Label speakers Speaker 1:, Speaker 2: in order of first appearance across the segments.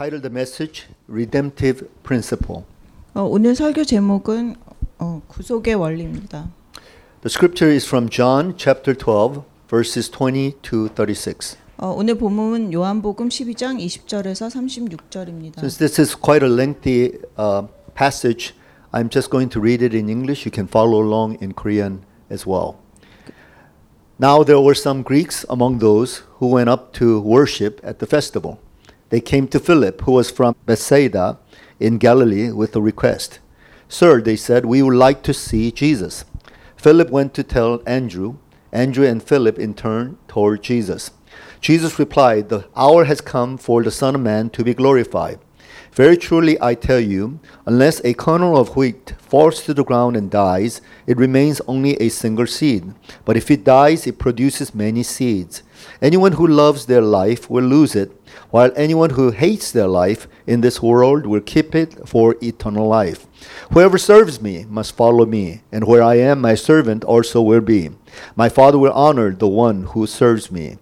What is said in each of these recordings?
Speaker 1: titled the message Redemptive Principle.
Speaker 2: 어, 오늘 설교 제목은 어, 구속의 원리입니다.
Speaker 1: The scripture is from John chapter 12 verses 20 to 36.
Speaker 2: 어, 오늘 본문은 요한복음 12장 20절에서 36절입니다.
Speaker 1: Since this is quite a lengthy uh, passage, I'm just going to read it in English. You can follow along in Korean as well. Now there were some Greeks among those who went up to worship at the festival. They came to Philip, who was from Bethsaida in Galilee, with a request. Sir, they said, we would like to see Jesus. Philip went to tell Andrew. Andrew and Philip in turn told Jesus. Jesus replied, The hour has come for the Son of Man to be glorified. Very truly I tell you, unless a kernel of wheat falls to the ground and dies, it remains only a single seed. But if it dies, it produces many seeds. Anyone who loves their life will lose it, while anyone who hates their life in this world will keep it for eternal life. Whoever serves me must follow me, and where I am, my servant also will be. My Father will honor the one who serves me.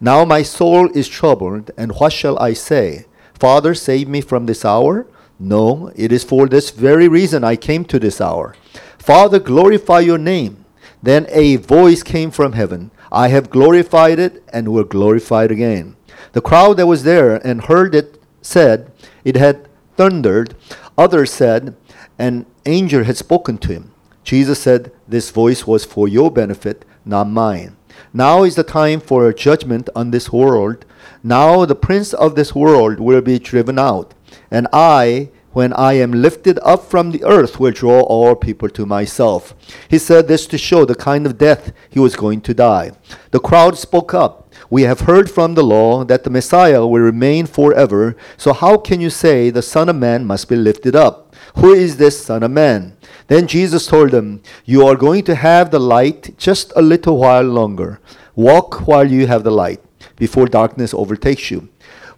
Speaker 1: Now my soul is troubled, and what shall I say? Father, save me from this hour? No, it is for this very reason I came to this hour. Father, glorify your name. Then a voice came from heaven I have glorified it and will glorify it again. The crowd that was there and heard it said, It had thundered. Others said, An angel had spoken to him. Jesus said, This voice was for your benefit, not mine. Now is the time for a judgment on this world. Now the prince of this world will be driven out. And I, when I am lifted up from the earth, will draw all people to myself. He said this to show the kind of death he was going to die. The crowd spoke up. We have heard from the law that the Messiah will remain forever. So how can you say the Son of Man must be lifted up? Who is this Son of Man? Then Jesus told them, You are going to have the light just a little while longer. Walk while you have the light, before darkness overtakes you.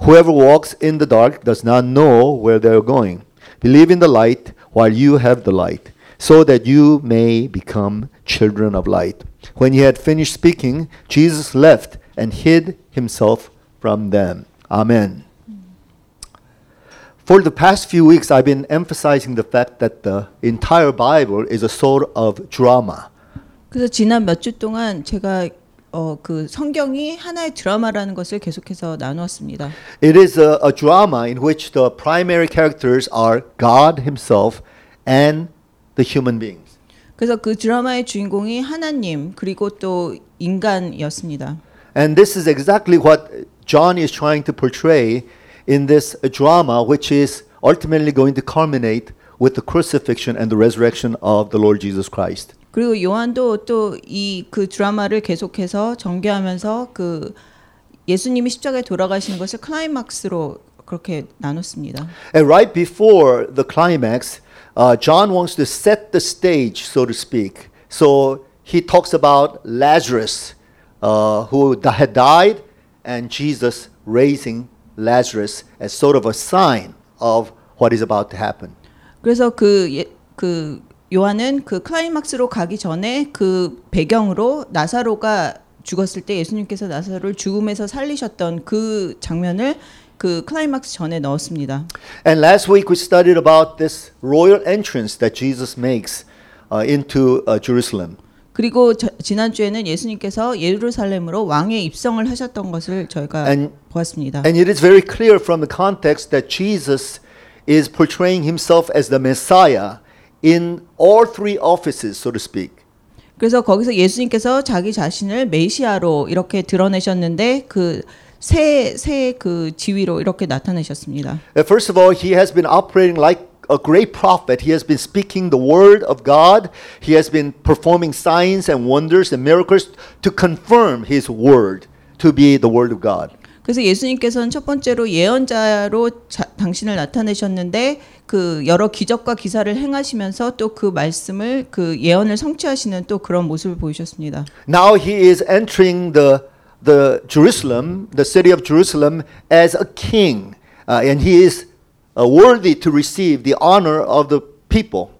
Speaker 1: Whoever walks in the dark does not know where they are going. Believe in the light while you have the light, so that you may become children of light. When he had finished speaking, Jesus left and hid himself from them. Amen. For the past few weeks, I've been emphasizing the fact that the entire Bible is a sort of drama.
Speaker 2: 그래서 지난 몇 주 동안 제가 어, 그 성경이 하나의 드라마라는 것을 계속해서 나누었습니다.
Speaker 1: It is a, a drama in which the primary characters are God Himself and the human beings.
Speaker 2: 그래서 그 드라마의 주인공이 하나님 그리고 또 인간이었습니다.
Speaker 1: And this is exactly what John is trying to portray in this drama, which is ultimately going to culminate with the crucifixion and the resurrection of the Lord Jesus Christ.
Speaker 2: 그리고 요한도 또 이 그 드라마를 계속해서 전개하면서 그 예수님이 십자가에 돌아가시는 것을 클라이막스로 그렇게 나눴습니다.
Speaker 1: And right before the climax, uh, John wants to set the stage, so to speak. So he talks about Lazarus, uh, who di- had died, and Jesus raising Lazarus as sort of a sign of what is about to happen.
Speaker 2: 그래서 그, 예, 그 요한은 그 클라이막스로 가기 전에 그 배경으로 나사로가 죽었을 때 예수님께서 나사로를 죽음에서 살리셨던 그 장면을 그 클라이막스 전에 넣었습니다.
Speaker 1: And last week we studied about this royal entrance that Jesus makes uh, into uh, Jerusalem.
Speaker 2: 그리고 저, 지난주에는 예수님께서 예루살렘으로 왕의 입성을 하셨던 것을 저희가
Speaker 1: And-
Speaker 2: 보았습니다.
Speaker 1: And it is very clear from the context that Jesus is portraying himself as the Messiah in all three offices, so to speak.
Speaker 2: 그래서 거기서 예수님께서 자기 자신을 메시아로 이렇게 드러내셨는데 그 그새새 그 지위로 이렇게 나타내셨습니다.
Speaker 1: Uh, First of all, he has been operating like a great prophet. He has been speaking the word of God. He has been performing signs and wonders and miracles to confirm his word to be the word of God.
Speaker 2: 그래서 예수님께서는 첫 번째로 예언자로 자, 당신을 나타내셨는데 그 여러 기적과 기사를 행하시면서 또 그 말씀을 그 예언을 성취하시는 또 그런 모습을 보이셨습니다.
Speaker 1: Now he is entering the the Jerusalem, the city of Jerusalem, as a king, uh, and he is uh, worthy to receive the honor of the people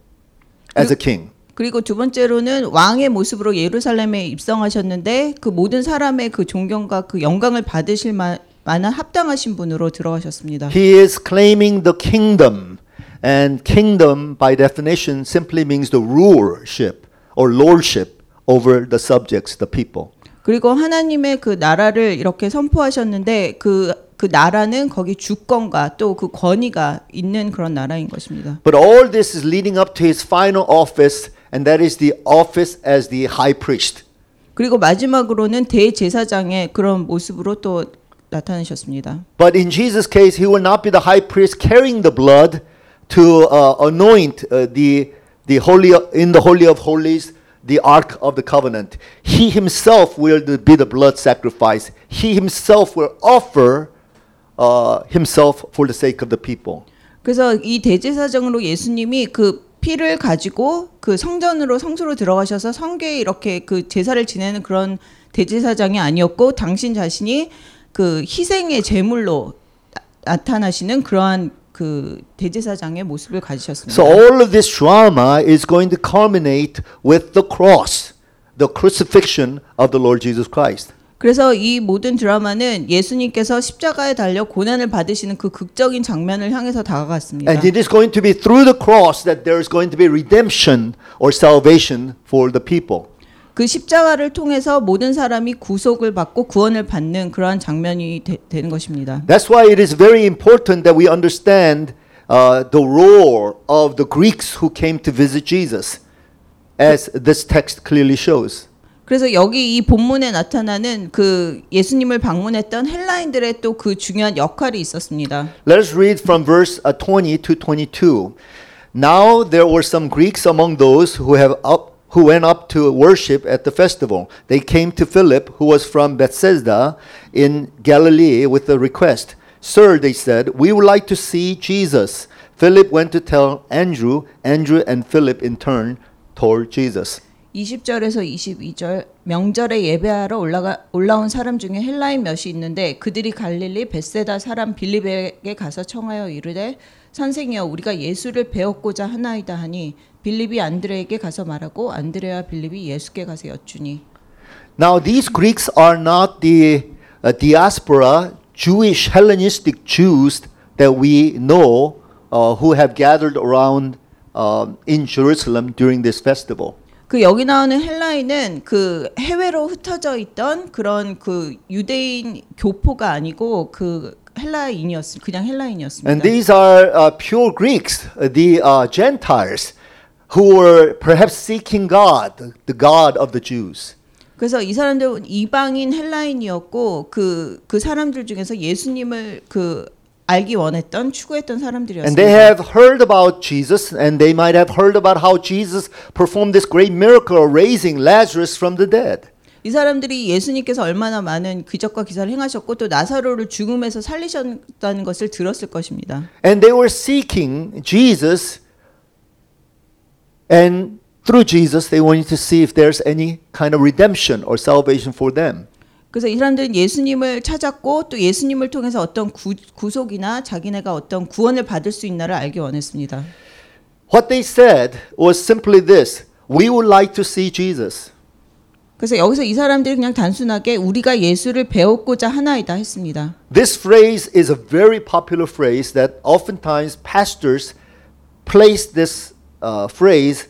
Speaker 1: as a king.
Speaker 2: 그리고 두 번째로는 왕의 모습으로 예루살렘에 입성하셨는데 그 모든 사람의 그 존경과 그 영광을 받으실 만 만한 합당하신 분으로 들어가셨습니다.
Speaker 1: He is claiming the kingdom. And kingdom, by definition, simply means the rulership or lordship over the subjects, the people.
Speaker 2: 그리고 하나님의 그 나라를 이렇게 선포하셨는데 그, 그 나라는 거기 주권과 또 그 권위가 있는 그런 나라인 것입니다.
Speaker 1: But all this is leading up to his final office, and that is the office as the high priest.
Speaker 2: 그리고 마지막으로는 대제사장의 그런 모습으로 또 나타나셨습니다.
Speaker 1: But in Jesus' case, he will not be the high priest carrying the blood to uh, anoint uh, the, the holy in the holy of holies the ark of the covenant. He himself will be the blood sacrifice. He himself will offer uh, himself for the sake of the people.
Speaker 2: 그래서 이 대제사장으로 예수님이 그 피를 가지고 그 성전으로 성소로 들어가셔서 성계에 이렇게 그 제사를 지내는 그런 대제사장이 아니었고 당신 자신이 그 희생의 제물로 나, 나타나시는 그러한 그 대제사장의 모습을 가지셨습니다.
Speaker 1: So all of this drama is going to culminate with the cross, the crucifixion of the Lord Jesus Christ.
Speaker 2: 그래서 이 모든 드라마는 예수님께서 십자가에 달려 고난을 받으시는 그 극적인 장면을 향해서 다가갔습니다.
Speaker 1: And it is going to be through the cross that there is going to be redemption or salvation for the people.
Speaker 2: 그 십자가를 통해서 모든 사람이 구속을 받고 구원을 받는 그러한 장면이 되, 되는 것입니다.
Speaker 1: That's why it is very important that we understand uh, the role of the Greeks who came to visit Jesus, as this text clearly shows.
Speaker 2: 그래서 여기 이 본문에 나타나는 그 예수님을 방문했던 헬라인들의 또 그 중요한 역할이 있었습니다.
Speaker 1: Let us read from verse uh, 20 to 22. Now there were some Greeks among those who have up who went up to worship at the festival. They came to Philip, who was from Bethsaida in Galilee, with a request. Sir, they said, we would like to see Jesus. Philip went to tell Andrew. Andrew and Philip in turn told Jesus.
Speaker 2: 20절에서 22절 명절에 예배하러 올라가 올라온 사람 중에 헬라인 몇이 있는데 그들이 갈릴리 베세다 사람 빌립에게 가서 청하여 이르되 선생이여 우리가 예수를 배웠고자 하나이다 하니 빌립이 안드레에게 가서 말하고 안드레와 빌립이 예수께 가서 여쭈니
Speaker 1: Now, these Greeks are not the uh, diaspora Jewish Hellenistic Jews that we know uh, who have gathered around um, in Jerusalem during this festival.
Speaker 2: 그 여기 나오는 헬라인은 그 해외로 흩어져 있던 그런 그 유대인 교포가 아니고 그 헬라인이었 그냥 헬라인이었습니다.
Speaker 1: And these are uh, pure Greeks, uh, the uh, Gentiles, who were perhaps seeking God, the God of the Jews.
Speaker 2: 그래서 이 사람들은 이방인 헬라인이었고 그그 사람들 중에서 예수님을 그 알기 원했던 추구했던
Speaker 1: And they
Speaker 2: 사람들이었습니다.
Speaker 1: have heard about Jesus, and they might have heard about how Jesus performed this great miracle of raising Lazarus from the dead.
Speaker 2: 이 사람들이 예수님께서 얼마나 많은 기적과 기사를 행하셨고 또 나사로를 죽음에서 살리셨다는 것을 들었을 것입니다.
Speaker 1: And they were seeking Jesus, and through Jesus, they wanted to see if there's any kind of redemption or salvation for them.
Speaker 2: 그래서 이 사람들은 예수님을 찾았고 또 예수님을 통해서 어떤 구, 구속이나 자기네가 어떤 구원을 받을 수 있나를 알기 원했습니다.
Speaker 1: What they said was simply this We would like to see Jesus.
Speaker 2: 그래서 여기서 이 사람들이 그냥 단순하게 우리가 예수를 배웠고자 하나이다 했습니다.
Speaker 1: This phrase is a very popular phrase that oftentimes pastors place this uh, phrase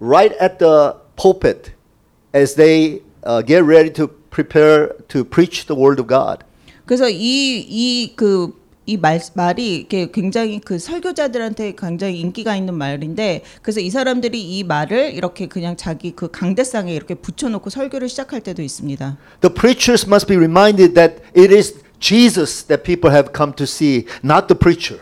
Speaker 1: right at the pulpit as they uh, get ready to prepare to preach the word of God.
Speaker 2: 그래서 이이그 이 말, 말이 이렇게 굉장히 그 설교자들한테 굉장히 인기가 있는 말인데 그래서 이 사람들이 이 말을 이렇게 그냥 자기 그 강대상에 이렇게 붙여놓고 설교를 시작할 때도 있습니다.
Speaker 1: The preachers must be reminded that it is Jesus that people have come to see, not the preacher.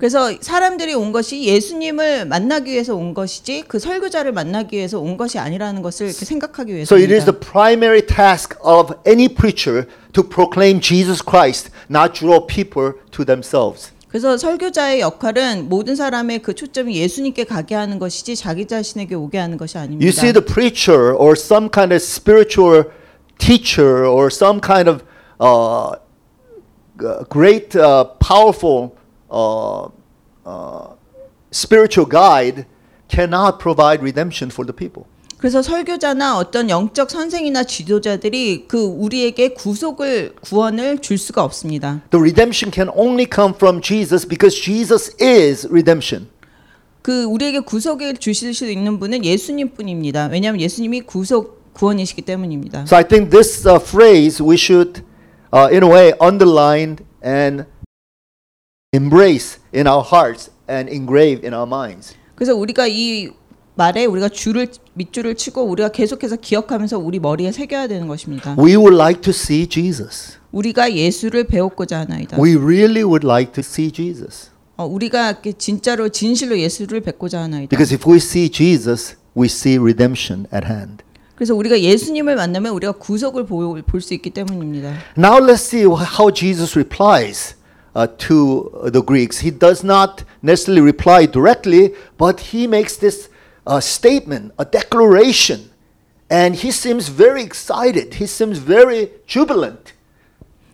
Speaker 2: 그래서 사람들이 온 것이 예수님을 만나기 위해서 온 것이지 그 설교자를 만나기 위해서 온 것이 아니라는 것을 이렇게 생각하기
Speaker 1: So it is the primary task of any preacher to proclaim Jesus Christ, not draw people to themselves.
Speaker 2: 그래서 설교자의 역할은 모든 사람의 그 초점이 예수님께 가게 하는 것이지 자기 자신에게 오게 하는 것이 아닙니다.
Speaker 1: You see, the preacher or some kind of spiritual teacher or some kind of uh, great, uh, powerful uh, uh, spiritual guide cannot provide redemption for the people.
Speaker 2: 그래서 설교자나 어떤 영적 선생이나 지도자들이 그 우리에게 구속을 구원을 줄 수가 없습니다.
Speaker 1: The redemption can only come from Jesus because Jesus is redemption.
Speaker 2: 그 우리에게 구속을 주실 수 있는 분은 예수님뿐입니다. 왜냐하면 예수님이 구속 구원이시기 때문입니다.
Speaker 1: So I think this uh, phrase we should, uh, in a way, underline and embrace in our hearts and engrave in our minds.
Speaker 2: 그래서 우리가 이 말에 우리가 줄을 밑줄을 치고 우리가 계속해서 기억하면서 우리 머리에 새겨야 되는 것입니다.
Speaker 1: We would like to see Jesus.
Speaker 2: 우리가 예수를 배웠고자 하나이다.
Speaker 1: We really would like to see Jesus.
Speaker 2: 어, 우리가 진짜로 진실로 예수를 뵙고자 하나이다.
Speaker 1: Because if we see Jesus, we see redemption at hand.
Speaker 2: 그래서 우리가 예수님을 만나면 우리가 구속을 볼 수 있기 때문입니다.
Speaker 1: Now let's see how Jesus replies uh, to the Greeks. He does not necessarily reply directly, but he makes this uh, statement, a declaration, and he seems very excited. He seems very jubilant.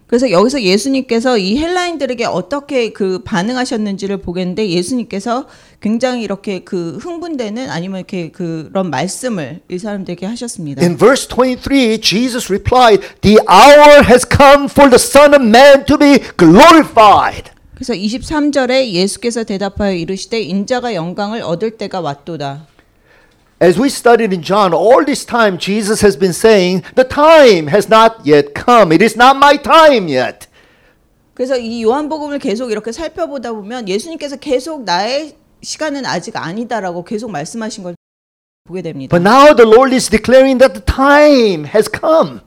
Speaker 2: 그래서 여기서 예수님께서 이 헬라인들에게 어떻게 그 반응하셨는지를 보겠는데 예수님께서 굉장히 이렇게 그 흥분되는 아니면 이렇게 그런 말씀을 이 사람들에게 하셨습니다.
Speaker 1: In verse 23, Jesus replied, The hour has come for the Son of Man to be glorified.
Speaker 2: 그래서 23절에 예수께서 대답하여 이르시되 인자가 영광을 얻을 때가 왔도다.
Speaker 1: As we studied in John, all this time Jesus has been saying, The time has not yet come. It is not my time yet.
Speaker 2: 그래서 이 요한복음을 계속 이렇게 살펴보다 보면 예수님께서 계속 나의 시간은 아직 아니다라고 계속 말씀하신 걸 보게 됩니다.
Speaker 1: But now the Lord is declaring that the time has come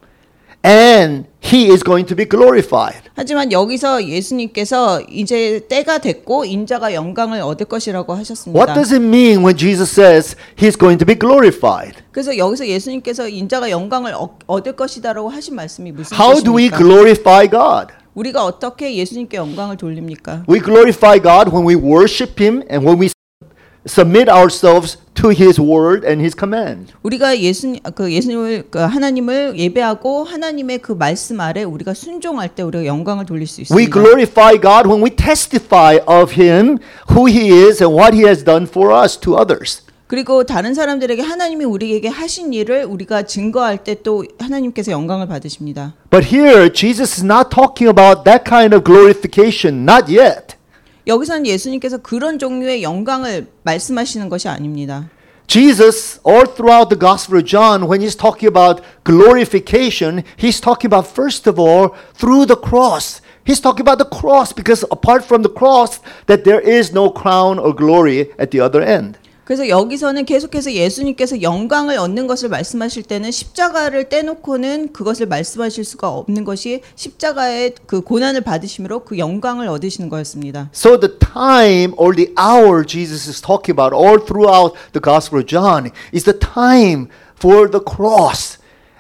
Speaker 1: and he is going to be glorified.
Speaker 2: 하지만 여기서 예수님께서 이제 때가 됐고 인자가 영광을 얻을 것이라고 하셨습니다.
Speaker 1: What does it mean when Jesus says he's going to be glorified?
Speaker 2: 그래서 여기서 예수님께서 인자가 영광을 얻- 얻을 것이다라고 하신 말씀이 무슨
Speaker 1: How do we
Speaker 2: 뜻입니까?
Speaker 1: glorify God?
Speaker 2: 우리가 어떻게 예수님께 영광을 돌립니까?
Speaker 1: We glorify God when we worship him and when we submit ourselves to his word and his command.
Speaker 2: 우리가 예수님 그 예수님을 그 하나님을 예배하고 하나님의 그 말씀 아래 우리가 순종할 때 우리가 영광을 돌릴 수
Speaker 1: We
Speaker 2: 있습니다.
Speaker 1: glorify God when we testify of him, who he is and what he has done for us to others.
Speaker 2: 그리고 다른 사람들에게 하나님이 우리에게 하신 일을 우리가 증거할 때 또 하나님께서 영광을 받으십니다.
Speaker 1: But here Jesus is not talking about that kind of glorification, not yet.
Speaker 2: 여기서는 예수님께서 그런 종류의 영광을 말씀하시는 것이 아닙니다.
Speaker 1: Jesus, all throughout the Gospel of John, when he's talking about glorification, he's talking about, first of all, through the cross. He's talking about the cross because apart from the cross, that there is no crown or glory at the other end.
Speaker 2: 그래서 여기서는 계속해서 예수님께서 영광을 얻는 것을 말씀하실 때는 십자가를 떼놓고는 그것을 말씀하실 수가 없는 것이 십자가의 그 고난을 받으심으로 그 영광을 얻으시는 거였습니다.
Speaker 1: So the time or the hour Jesus is talking about all throughout the Gospel of John is the time for the cross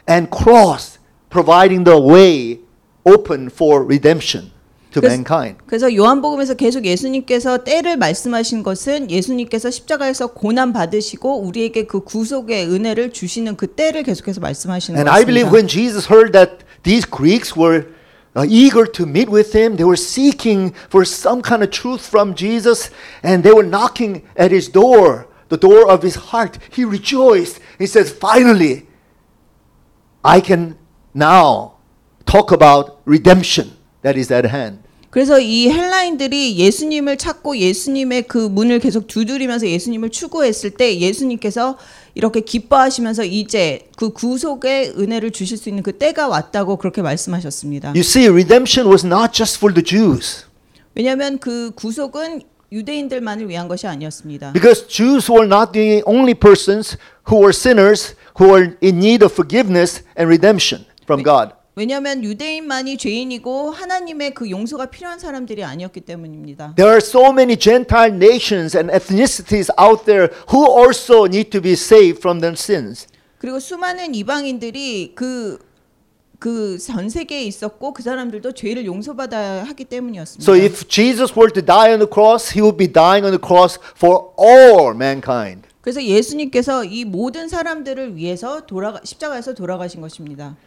Speaker 1: and cross providing the way open for redemption to
Speaker 2: Because-
Speaker 1: mankind.
Speaker 2: 그래서 요한복음에서 계속 예수님께서 때를 말씀하신 것은 예수님께서 십자가에서 고난 받으시고 우리에게 그 구속의 은혜를 주시는 그 때를 계속해서 말씀하시는
Speaker 1: And I believe
Speaker 2: 것입니다.
Speaker 1: when Jesus heard that these Greeks were uh, eager to meet with him, they were seeking for some kind of truth from Jesus, and they were knocking at his door, the door of his heart. He rejoiced. He says, Finally, I can now talk about redemption That is at hand.
Speaker 2: 그래서 이 헬라인들이 예수님을 찾고 예수님의 그 문을 계속 두드리면서 예수님을 추구했을 때 예수님께서 이렇게 기뻐하시면서 이제 그 구속의 은혜를 주실 수 있는 그 때가 왔다고 그렇게 말씀하셨습니다.
Speaker 1: You see, redemption was not just for the Jews,
Speaker 2: 왜냐하면 그 구속은 유대인들만을 위한 것이 아니었습니다.
Speaker 1: because Jews were not the only persons who were sinners who were in need of forgiveness and redemption from God.
Speaker 2: 왜냐하면 유대인만이 죄인이고 하나님의 그 용서가 필요한 사람들이 아니었기 때문입니다.
Speaker 1: There are so many Gentile nations and ethnicities out there who also need to be saved from their sins.
Speaker 2: 그리고 수많은 이방인들이 그 그전 세계에 있었고 그 사람들도 죄를 용서받아야 하기 때문이었습니다.
Speaker 1: So if Jesus were to die on the cross, he would be dying on the cross for all mankind.
Speaker 2: 그래서 예수님께서 이 모든 사람들을 위해서 돌아가 십자가에서 돌아가신 것입니다.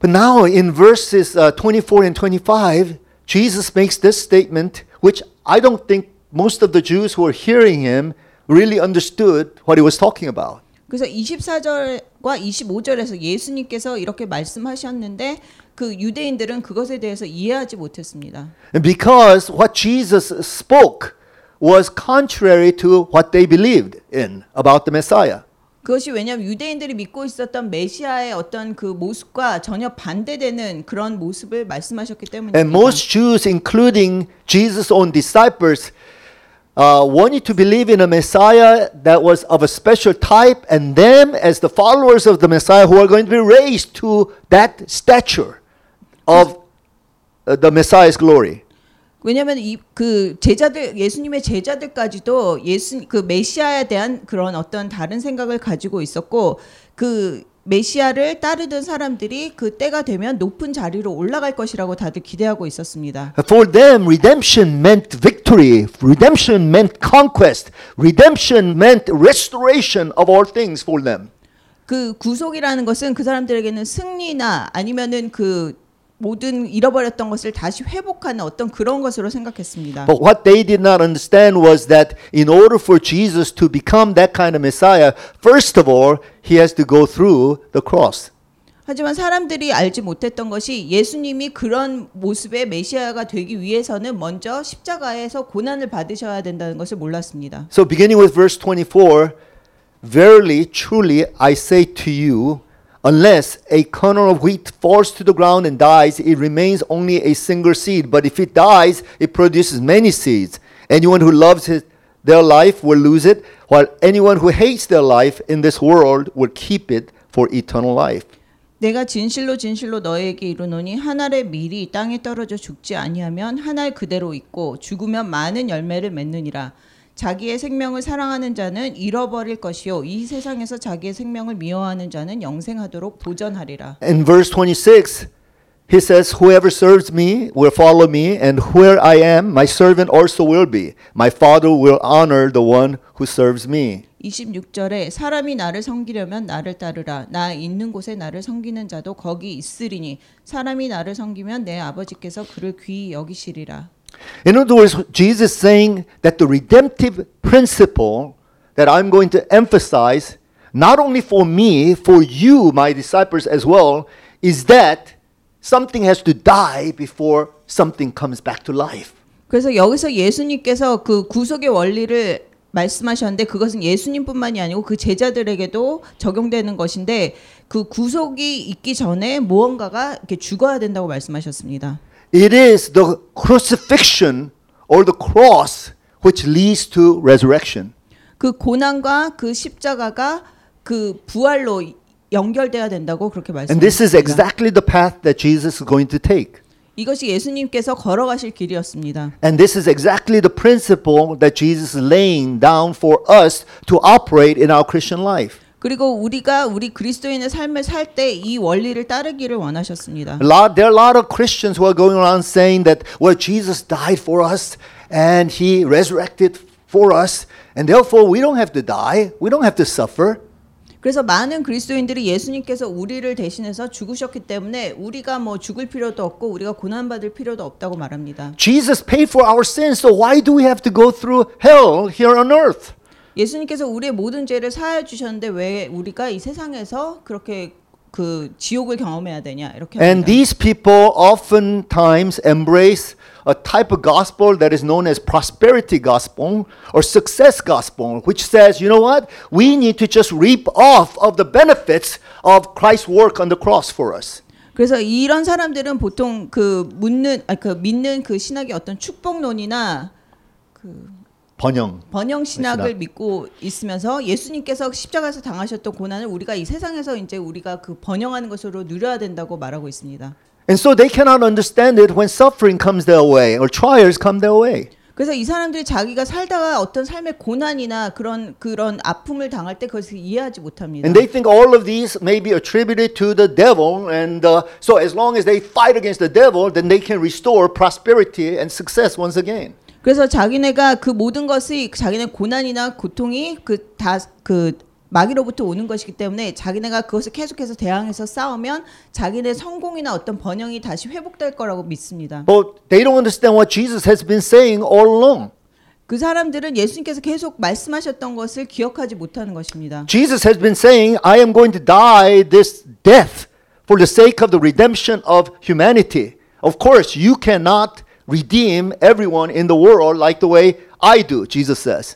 Speaker 1: But now in verses uh, 24 and 25, Jesus makes this statement, which I don't think most of the Jews who were hearing him really understood what he was talking about.
Speaker 2: 그래서 24절과 25절에서 예수님께서 이렇게 말씀하셨는데 그 유대인들은 그것에 대해서 이해하지 못했습니다.
Speaker 1: And because what Jesus spoke was contrary to what they believed in about the Messiah.
Speaker 2: 그것이 왜냐하면 유대인들이 믿고 있었던 메시아의 어떤 그 모습과 전혀 반대되는 그런 모습을 말씀하셨기 때문입니다.
Speaker 1: And most Jews, including Jesus' own disciples, uh, wanted to believe in a Messiah that was of a special type, and them as the followers of the Messiah who are going to be raised to that stature of uh, the Messiah's glory.
Speaker 2: 왜냐하면 이 그 제자들 예수님의 제자들까지도 예수 그 메시아에 대한 그런 어떤 다른 생각을 가지고 있었고 그 메시아를 따르던 사람들이 그 때가 되면 높은 자리로 올라갈 것이라고 다들 기대하고 있었습니다.
Speaker 1: For them, redemption meant victory. Redemption meant conquest. Redemption meant restoration of all things for them.
Speaker 2: 그 구속이라는 것은 그 사람들에게는 승리나 아니면은 그 모든 잃어버렸던 것을 다시 회복하는 어떤 그런 것으로 생각했습니다.
Speaker 1: But what they did not understand was that in order for Jesus to become that kind of Messiah, first of all, he has to go through the cross.
Speaker 2: 하지만 사람들이 알지 못했던 것이 예수님이 그런 모습의 메시아가 되기 위해서는 먼저 십자가에서 고난을 받으셔야 된다는 것을 몰랐습니다.
Speaker 1: So, beginning with verse 24, verily, truly, I say to you, unless a kernel of wheat falls to the ground and dies, it remains only a single seed. But if it dies, it produces many seeds. Anyone who loves his, their life will lose it, while anyone who hates their life in this world will keep it for eternal life.
Speaker 2: 내가 진실로 진실로 너에게 이르노니 한 알의 밀이 땅에 떨어져 죽지 아니하면 한 알 그대로 있고 죽으면 많은 열매를 맺느니라. 자기의 생명을 사랑하는 자는 잃어버릴 것이요 이 세상에서 자기의 생명을 미워하는 자는 영생하도록 보전하리라.
Speaker 1: In verse 26, he says, Whoever serves me will follow me, and where I am, my servant also will be. My Father will honor the one who serves me.
Speaker 2: 26절에 사람이 나를 섬기려면 나를 따르라. 나 있는 곳에 나를 섬기는 자도 거기 있으리니 사람이 나를 섬기면 내 아버지께서 그를 귀히 여기시리라.
Speaker 1: In other words, Jesus is saying that the redemptive principle that I'm going to emphasize, not only for me, for you, my disciples as well, is that something has to die before something comes back to life.
Speaker 2: 그래서 여기서 예수님께서 그 구속의 원리를 말씀하셨는데 그것은 예수님뿐만이 아니고 그 제자들에게도 적용되는 것인데 그 구속이 있기 전에 무언가가 이렇게 죽어야 된다고 말씀하셨습니다.
Speaker 1: It is the crucifixion or the cross which leads to resurrection.
Speaker 2: 그 고난과 그 십자가가 그 부활로 연결돼야 된다고 그렇게
Speaker 1: And this is
Speaker 2: 말씀하셨습니다.
Speaker 1: exactly the path that Jesus is going to take.
Speaker 2: 이것이 예수님께서 걸어가실 길이었습니다.
Speaker 1: And this is exactly the principle that Jesus is laying down for us to operate in our Christian life.
Speaker 2: 그리고 우리가 우리 그리스도인의 삶을 살 때 이 원리를 따르기를 원하셨습니다.
Speaker 1: A lot, there are a lot of Christians who are going around saying that, well, Jesus died for us and he resurrected for us, and therefore we don't have to die, we don't have to suffer.
Speaker 2: 그래서 많은 그리스도인들이 예수님께서 우리를 대신해서 죽으셨기 때문에 우리가 뭐 죽을 필요도 없고 우리가 고난 받을 필요도 없다고 말합니다.
Speaker 1: Jesus paid for our sins, so why do we have to go through hell here on earth?
Speaker 2: 예수님께서 우리의 모든 죄를 사하여 주셨는데 왜 우리가 이 세상에서 그렇게 그 지옥을 경험해야 되냐 이렇게
Speaker 1: And
Speaker 2: 합니다.
Speaker 1: these people oftentimes embrace a type of gospel that is known as prosperity gospel or success gospel, which says, you know what? We need to just reap off of the benefits of Christ's work on the cross for us.
Speaker 2: 그래서 이런 사람들은 보통 그 묻는 아, 그 믿는 그 신학의 어떤 축복론이나
Speaker 1: 번영.
Speaker 2: 번영 신학을
Speaker 1: 신학.
Speaker 2: 믿고 있으면서 예수님께서 십자가에서 당하셨던 고난을 우리가 이 세상에서 이제 우리가 그 번영하는 것으로 누려야 된다고 말하고 있습니다.
Speaker 1: And so they cannot understand it when suffering comes their way or trials come their way.
Speaker 2: 그래서 이 사람들이 자기가 살다가 어떤 삶의 고난이나 그런 그런 아픔을 당할 때 그것을 이해하지 못합니다.
Speaker 1: And they think all of these may be attributed to the devil. And uh, so, as long as they fight against the devil, then they can restore prosperity and success once again.
Speaker 2: 그래서 자기네가 그 모든 것이 자기네 고난이나 고통이 그다그 마귀로부터 오는 것이기 때문에 자기네가 그것을 계속해서 대항해서 싸우면 자기네 성공이나 어떤 번영이 다시 회복될 거라고 믿습니다.
Speaker 1: But they don't understand what Jesus has been saying all along.
Speaker 2: 그 사람들은 예수님께서 계속 말씀하셨던 것을 기억하지 못하는 것입니다.
Speaker 1: Jesus has been saying, I am going to die this death for the sake of the redemption of humanity. Of course, you cannot redeem everyone in the world like the way I do, Jesus says.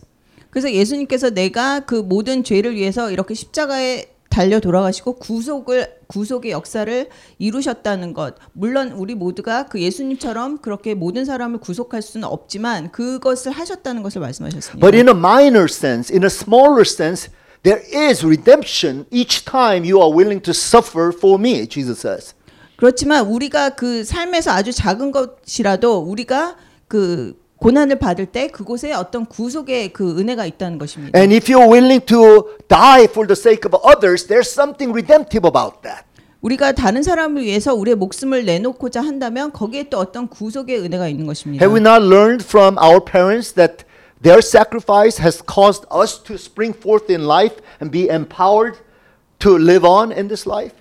Speaker 2: 그래서 예수님께서 내가 그 모든 죄를 위해서 이렇게 십자가에 달려 돌아가시고 구속을 구속의 역사를 이루셨다는 것. 물론 우리 모두가 그 예수님처럼 그렇게 모든 사람을 구속할 수는 없지만 그것을 하셨다는 것을 말씀하셨습니다.
Speaker 1: But in a minor sense, in a smaller sense, there is redemption each time you are willing to suffer for me, Jesus says.
Speaker 2: 그렇지만 우리가 그 삶에서 아주 작은 것이라도 우리가 그 고난을 받을 때 그곳에 어떤 구속의 그 은혜가 있다는 것입니다.
Speaker 1: And if you're willing to die for the sake of others, there's something redemptive about that.
Speaker 2: 우리가 다른 사람을 위해서 우리의 목숨을 내놓고자 한다면 거기에 또 어떤 구속의 은혜가 있는 것입니다.
Speaker 1: Have we not learned from our parents that their sacrifice has caused us to spring forth in life and be empowered to live on in this life?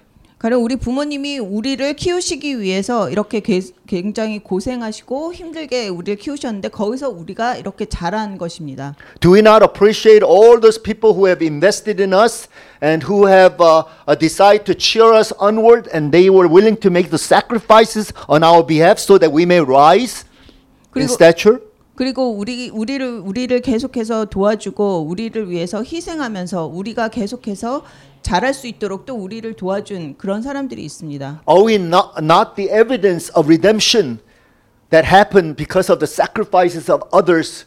Speaker 2: 가령 우리 부모님이 우리를 키우시기 위해서 이렇게 게- 굉장히 고생하시고 힘들게 우리를 키우셨는데 거기서 우리가 이렇게 자란 것입니다.
Speaker 1: Do we not appreciate all those people who have invested in us and who have uh, uh, decided to cheer us onward and they were willing to make the sacrifices on our behalf so that we may rise in stature?
Speaker 2: 그리고 우리 우리를 우리를 계속해서 도와주고 우리를 위해서 희생하면서 우리가 계속해서 잘할 수 있도록 또 우리를 도와준 그런 사람들이 있습니다.
Speaker 1: Are we not, not the evidence of redemption that happened because of the sacrifices of others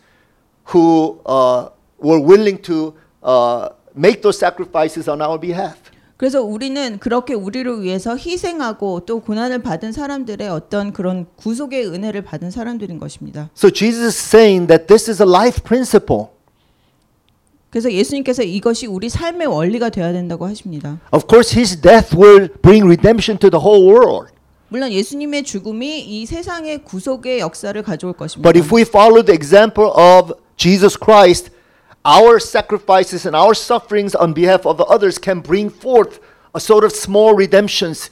Speaker 1: who uh, were willing to uh, make those sacrifices on our behalf?
Speaker 2: 그래서 우리는 그렇게 우리를 위해서 희생하고 또 고난을 받은 사람들의 어떤 그런 구속의 은혜를 받은 사람들인 것입니다.
Speaker 1: So Jesus is saying that this is a life principle.
Speaker 2: 그래서 예수님께서 이것이 우리 삶의 원리가 되어야 된다고 하십니다.
Speaker 1: Of course, his death will bring redemption to the whole world.
Speaker 2: 물론 예수님의 죽음이 이 세상의 구속의 역사를 가져올 것입니다.
Speaker 1: But if we follow the example of Jesus Christ, our sacrifices and our sufferings on behalf of others can bring forth a sort of small redemptions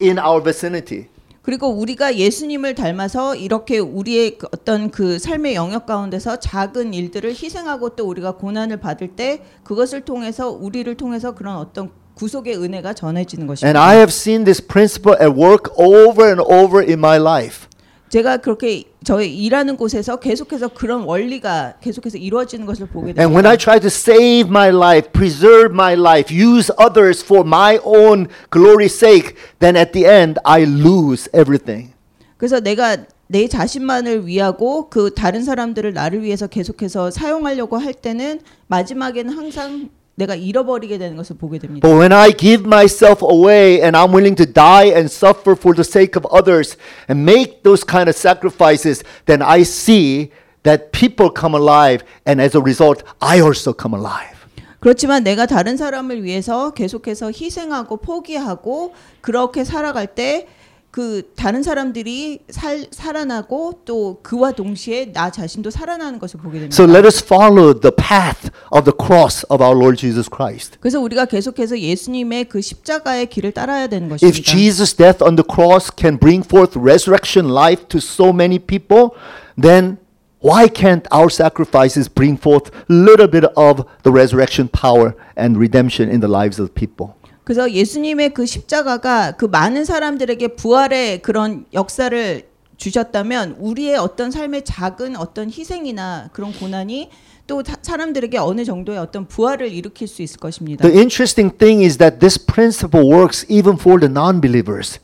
Speaker 1: in our vicinity.
Speaker 2: 그리고 우리가 예수님을 닮아서 이렇게 우리의 그 어떤 그 삶의 영역 가운데서 작은 일들을 희생하고 또 우리가 고난을 받을 때 그것을 통해서 우리를 통해서 그런 어떤 구속의 은혜가 전해지는
Speaker 1: And
Speaker 2: 것입니다.
Speaker 1: I have seen this principle at work over and over in my life.
Speaker 2: 제가 그렇게 저의 일하는 곳에서 계속해서 그런 원리가 계속해서 이루어지는 것을 보게
Speaker 1: And when I
Speaker 2: 됩니다.
Speaker 1: try to save my life, preserve my life, use others for my own glory's sake, then at the end I lose everything.
Speaker 2: 그래서 내가 내 자신만을 위하고 그 다른 사람들을 나를 위해서 계속해서 사용하려고 할 때는 마지막에는 항상 내가 잃어버리게 되는 것을 보게 됩니다.
Speaker 1: But when I give myself away and I'm willing to die and suffer for the sake of others and make those kind of sacrifices, then I see that people come alive and as a result, I also come alive.
Speaker 2: 그렇지만 내가 다른 사람을 위해서 계속해서 희생하고 포기하고 그렇게 살아갈 때 그 다른 사람들이 살, 살아나고 또 그와 동시에 나 자신도 살아나는 것을 보게 됩니다.
Speaker 1: So let us follow the path of the cross of our Lord Jesus Christ.
Speaker 2: 그래서 우리가 계속해서 예수님의 그 십자가의 길을 따라야 되는
Speaker 1: If
Speaker 2: 것입니다.
Speaker 1: Jesus' death on the cross can bring forth resurrection life to so many people, then why can't our sacrifices bring forth a little bit of the resurrection power and redemption in the lives of people?
Speaker 2: 그래서 예수님의 그 십자가가 그 많은 사람들에게 부활의 그런 역사를 주셨다면 우리의 어떤 삶의 작은 어떤 희생이나 그런 고난이 또 다- 사람들에게 어느 정도의 어떤 부활을 일으킬 수 있을 것입니다.
Speaker 1: The interesting thing is that this principle works even for the non believers.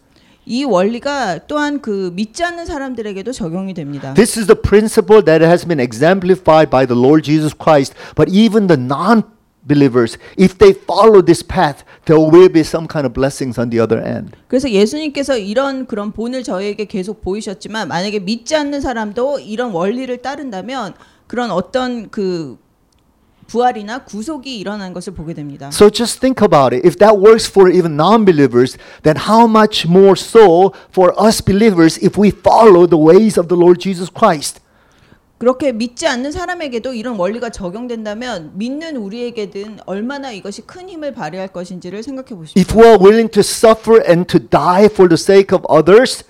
Speaker 2: 이 원리가 또한 그 믿지 않는 사람들에게도 적용이 됩니다.
Speaker 1: This is the principle that has been exemplified by the Lord Jesus Christ. But even the non believers, if they follow this path, there will be some kind of blessings on the other end.
Speaker 2: 그래서 예수님께서 이런 그런 본을 저희에게 계속 보이셨지만 만약에 믿지 않는 사람도 이런 원리를 따른다면 그런 어떤 그 부활이나 구속이 일어나는 것을 보게 됩니다.
Speaker 1: So just think about it. If that works for even non believers, then how much more so for us believers if we follow the ways of the Lord Jesus Christ?
Speaker 2: 그렇게 믿지 않는 사람에게도 이런 원리가 적용된다면 믿는 우리에게든 얼마나 이것이 큰 힘을 발휘할 것인지를 생각해 보십시오.
Speaker 1: If we are willing to suffer and to die for the sake of others,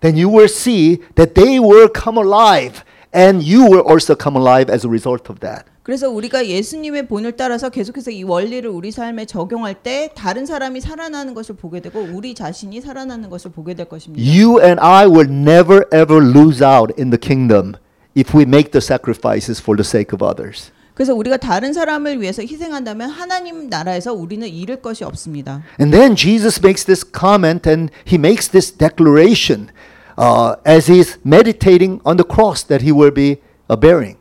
Speaker 1: then you will see that they will come alive and you will also come alive as a result of that.
Speaker 2: 그래서 우리가 예수님의 본을 따라서 계속해서 이 원리를 우리 삶에 적용할 때 다른 사람이 살아나는 것을 보게 되고 우리 자신이 살아나는 것을 보게 될 것입니다.
Speaker 1: You and I will never ever lose out in the kingdom if we make the sacrifices for the sake of others.
Speaker 2: 그래서 우리가 다른 사람을 위해서 희생한다면 하나님 나라에서 우리는 잃을 것이 없습니다.
Speaker 1: And then Jesus makes this comment and he makes this declaration uh, as he's meditating on the cross that he will be uh, bearing.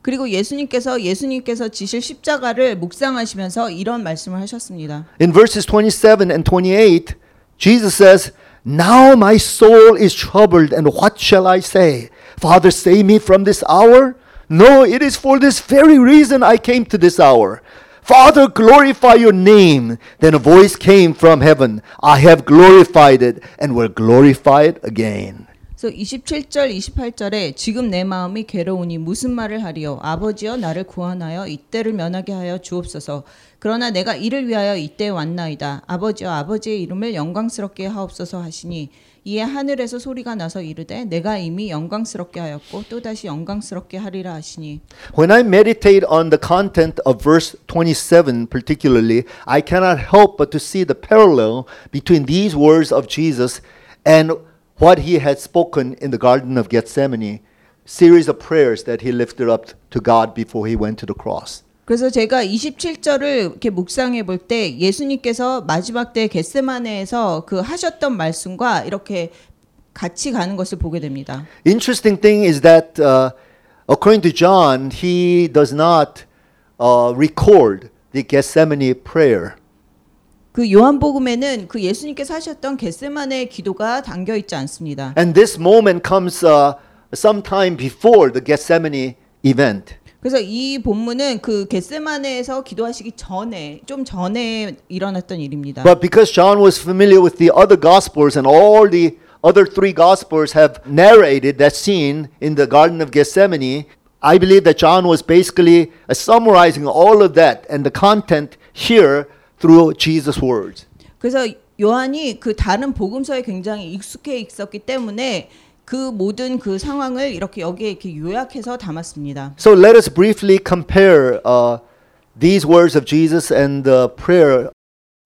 Speaker 2: 그리고 예수님께서 예수님께서 지실 십자가를 묵상하시면서 이런 말씀을 하셨습니다.
Speaker 1: In verses 27 and 28, Jesus says, Now my soul is troubled, and what shall I say? Father, save me from this hour? No, it is for this very reason I came to this hour. Father, glorify your name. Then a voice came from heaven I have glorified it, and will glorify it again.
Speaker 2: 그래서 27절, 28절에 지금 내 마음이 괴로우니 무슨 말을 하리요? 아버지여 나를 구원하여 이때를 면하게 하여 주옵소서. 그러나 내가 이를 위하여 이때 왔나이다. 아버지여 아버지의 이름을 영광스럽게 하옵소서 하시니 이에 하늘에서 소리가 나서 이르되 내가 이미 영광스럽게 하였고 또다시 영광스럽게 하리라 하시니
Speaker 1: When I meditate on the content of verse 27 particularly, I cannot help but to see the parallel between these words of Jesus and what he had spoken in the Garden of Gethsemane, series of prayers that he lifted up to God before he went to the cross.
Speaker 2: 그래서 제가 27절을 이렇게 묵상해 볼 때 예수님께서 마지막 때 겟세마네에서 그 하셨던 말씀과 이렇게 같이 가는 것을 보게 됩니다.
Speaker 1: Interesting thing is that uh, according to John, he does not uh, record the Gethsemane prayer.
Speaker 2: 그 요한복음에는 그 예수님께서 하셨던 겟세마네의 기도가 담겨 있지 않습니다.
Speaker 1: And this moment comes uh, sometime before the Gethsemane event.
Speaker 2: 그래서 이 본문은 그 겟세마네에서 기도하시기 전에 좀 전에 일어났던 일입니다.
Speaker 1: But because John was familiar with the other gospels and all the other three gospels have narrated that scene in the Garden of Gethsemane, I believe that John was basically uh, summarizing all of that and the content here through Jesus' words.
Speaker 2: 그래서 요한이 그 다른 복음서에 굉장히 익숙해 있었기 때문에 그 모든 그 상황을 이렇게 여기에 이렇게 요약해서 담았습니다.
Speaker 1: So let us briefly compare uh, these words of Jesus and the prayer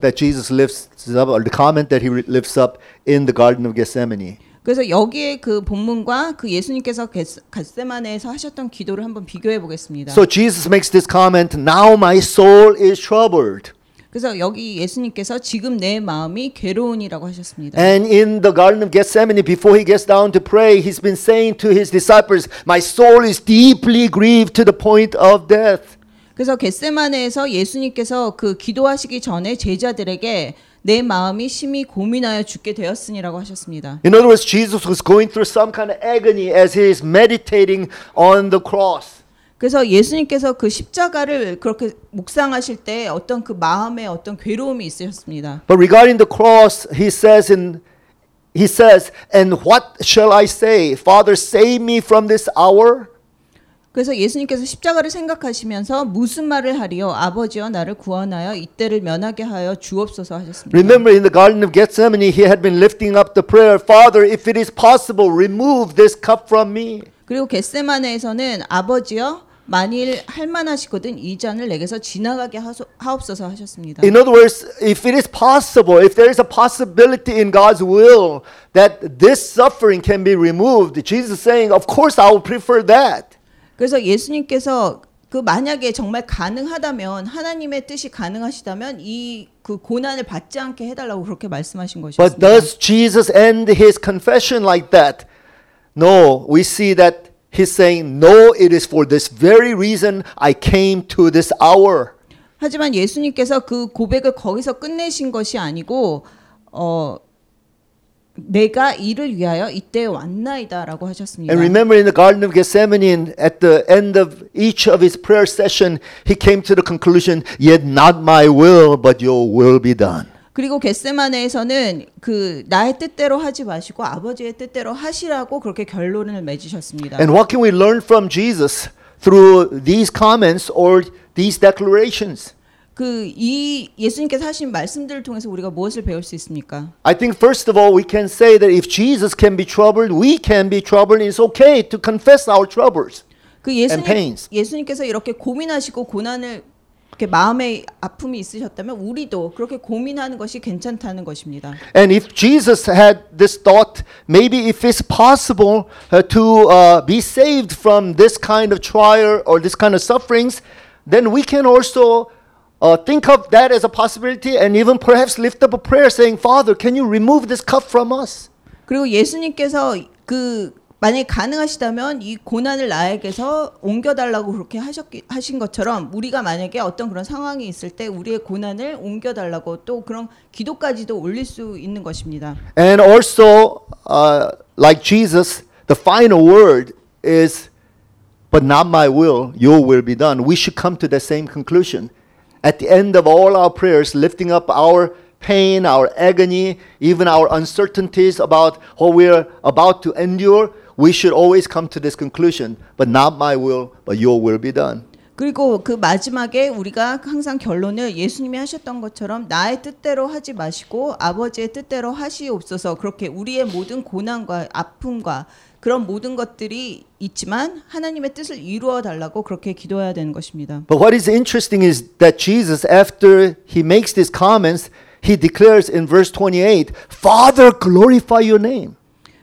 Speaker 1: that Jesus lifts up, or the comment that he lifts up in the Garden of Gethsemane.
Speaker 2: 그래서 여기에 그 본문과 그 예수님께서 겟- 겟세마네에서 하셨던 기도를 한번 비교해 보겠습니다.
Speaker 1: So Jesus makes this comment Now my soul is troubled.
Speaker 2: 그래서 여기 예수님께서 지금 내 마음이 괴로운이라고 하셨습니다.
Speaker 1: And in the Garden of Gethsemane, before he gets down to pray, he's been saying to his disciples, My soul is deeply grieved to the point of death.
Speaker 2: 그래서 겟세마네에서 예수님께서 그 기도하시기 전에 제자들에게 내 마음이 심히 고민하여 죽게 되었으니라고 하셨습니다.
Speaker 1: In other words, Jesus was going through some kind of agony as he is meditating on the cross.
Speaker 2: 그래서 예수님께서 그 십자가를 그렇게 묵상하실 때 어떤 그 마음에 어떤 괴로움이 있으셨습니다.
Speaker 1: But regarding the cross, he says in he says, "And what shall I say? Father, save me from this hour?"
Speaker 2: 그래서 예수님께서 십자가를 생각하시면서 무슨 말을 하리요? 아버지여 나를 구원하여 이때를 면하게 하여 주옵소서 하셨습니다.
Speaker 1: Remember in the Garden of Gethsemane, he had been lifting up the prayer, "Father, if it is possible, remove this cup from me."
Speaker 2: 그리고 겟세마네에서는 아버지여 만일 할 만하시거든 이 잔을 내게서 지나가게 하소, 하옵소서 하셨습니다.
Speaker 1: In other words, if it is possible, if there is a possibility in God's will that this suffering can be removed, Jesus is saying, Of course, I would prefer that.
Speaker 2: 그래서 예수님께서 그 만약에 정말 가능하다면 하나님의 뜻이 가능하시다면 이 그 고난을 받지 않게 해달라고 그렇게 말씀하신
Speaker 1: But
Speaker 2: 것이었습니다.
Speaker 1: does Jesus end his confession like that? No, we see that he's saying, No, it is for this very reason I came to this hour.
Speaker 2: 하지만 예수님께서 그 고백을 거기서 끝내신 것이 아니고 어 내가 이를 위하여 이때 왔나이다라고 하셨습니다.
Speaker 1: And remember in the Garden of Gethsemane, at the end of each of his prayer session, he came to the conclusion, Yet not my will, but your will be done.
Speaker 2: 그리고 겟세마네에서는 그 나의 뜻대로 하지 마시고 아버지의 뜻대로 하시라고 그렇게 결론을 맺으셨습니다.
Speaker 1: And what can we learn from Jesus through these comments or these declarations?
Speaker 2: 그 이 예수님께서 하신 말씀들을 통해서 우리가 무엇을 배울 수 있습니까?
Speaker 1: I think first of all we can say that if Jesus can be troubled, we can be troubled. It's okay to confess our troubles.
Speaker 2: 그 예수님. 예수님께서 이렇게 고민하시고 고난을 이렇게 마음에 아픔이 있으셨다면 우리도 그렇게 고민하는 것이 괜찮다는 것입니다.
Speaker 1: And if Jesus had this thought, maybe if it's possible uh, to uh, be saved from this kind of trial or this kind of sufferings, then we can also uh, think of that as a possibility and even perhaps lift up a prayer saying, Father, can you remove this cup from us?
Speaker 2: 그리고 예수님께서 그 만약에 가능하시다면 이 고난을 나에게서 옮겨달라고 그렇게 하셨기, 하신 것처럼 우리가 만약에 어떤 그런 상황이 있을 때 우리의 고난을 옮겨달라고 또 그런 기도까지도 올릴 수 있는 것입니다.
Speaker 1: And also, uh, like Jesus, the final word is, but not my will, your will be done. We should come to the same conclusion. At the end of all our prayers, lifting up our pain, our agony, even our uncertainties about what we're about to endure, we should always come to this conclusion, but not my will, but your will be done.
Speaker 2: 그리고 그 마지막에 우리가 항상 결론을 예수님이 하셨던 것처럼 나의 뜻대로 하지 마시고 아버지의 뜻대로 하시옵소서 그렇게 우리의 모든 고난과 아픔과 그런 모든 것들이 있지만 하나님의 뜻을 이루어 달라고 그렇게 기도해야 되는 것입니다.
Speaker 1: But what is interesting is that Jesus, after he makes these comments, he declares in verse 28, Father, glorify your name.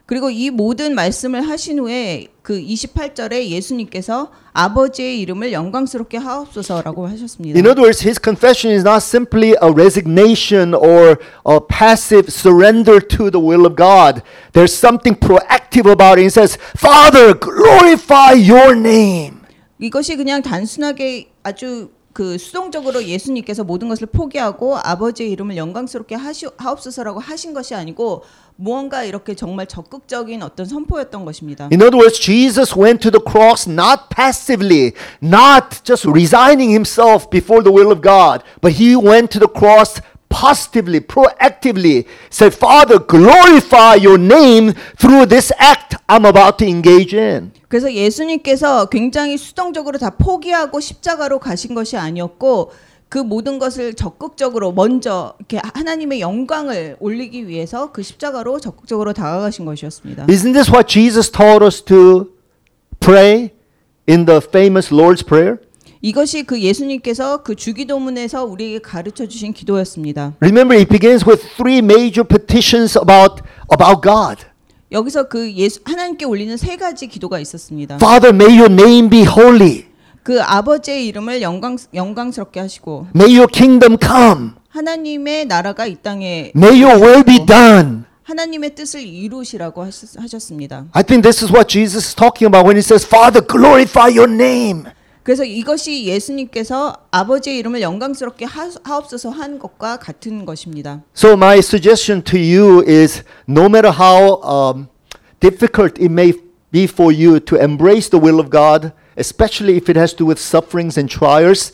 Speaker 2: 그리고 이 모든 말씀을 하신 후에 그 28절에 예수님께서 아버지의 이름을 영광스럽게 하옵소서라고 하셨습니다.
Speaker 1: In other words, his confession is not simply a resignation or a passive surrender to the will of God. There's something proactive about it. He says, Father, glorify your name.
Speaker 2: 이것이 그냥 단순하게 아주 그 수동적으로 예수님께서 모든 것을 포기하고 아버지의 이름을 영광스럽게 하시, 하옵소서라고 하신 것이 아니고 무언가 이렇게 정말 적극적인 어떤 선포였던 것입니다.
Speaker 1: In other words, Jesus went to the cross not passively, not just resigning himself before the will of God, but he went to the cross positively, proactively, said, Father, glorify your name through this act I'm about to engage in.
Speaker 2: 그래서 예수님께서 굉장히 수동적으로 다 포기하고 십자가로 가신 것이 아니었고 그 모든 것을 적극적으로 먼저 이렇게 하나님의 영광을 올리기 위해서 그 십자가로 적극적으로 다가가신 것이었습니다.
Speaker 1: Isn't this what Jesus taught us to pray in the famous Lord's Prayer?
Speaker 2: 이것이 그 예수님께서 그 주기도문에서 우리에게 가르쳐 주신 기도였습니다.
Speaker 1: Remember, it begins with three major petitions about, about God.
Speaker 2: 여기서 그 예수 하나님께 올리는 세 가지 기도가 있었습니다.
Speaker 1: Father, may your name be holy.
Speaker 2: 그 아버지의 이름을 영광 영광스럽게 하시고
Speaker 1: May your kingdom come.
Speaker 2: 하나님의 나라가 이 땅에
Speaker 1: May your will be done.
Speaker 2: 하나님의 뜻을 이루시라고 하셨, 하셨습니다.
Speaker 1: I think this is what Jesus is talking about when he says, Father, glorify your name.
Speaker 2: 그래서 이것이 예수님께서 아버지의 이름을 영광스럽게 하, 하옵소서 한 것과 같은 것입니다.
Speaker 1: So, my suggestion to you is no matter how um, difficult it may be for you to embrace the will of God, especially if it has to do with sufferings and trials,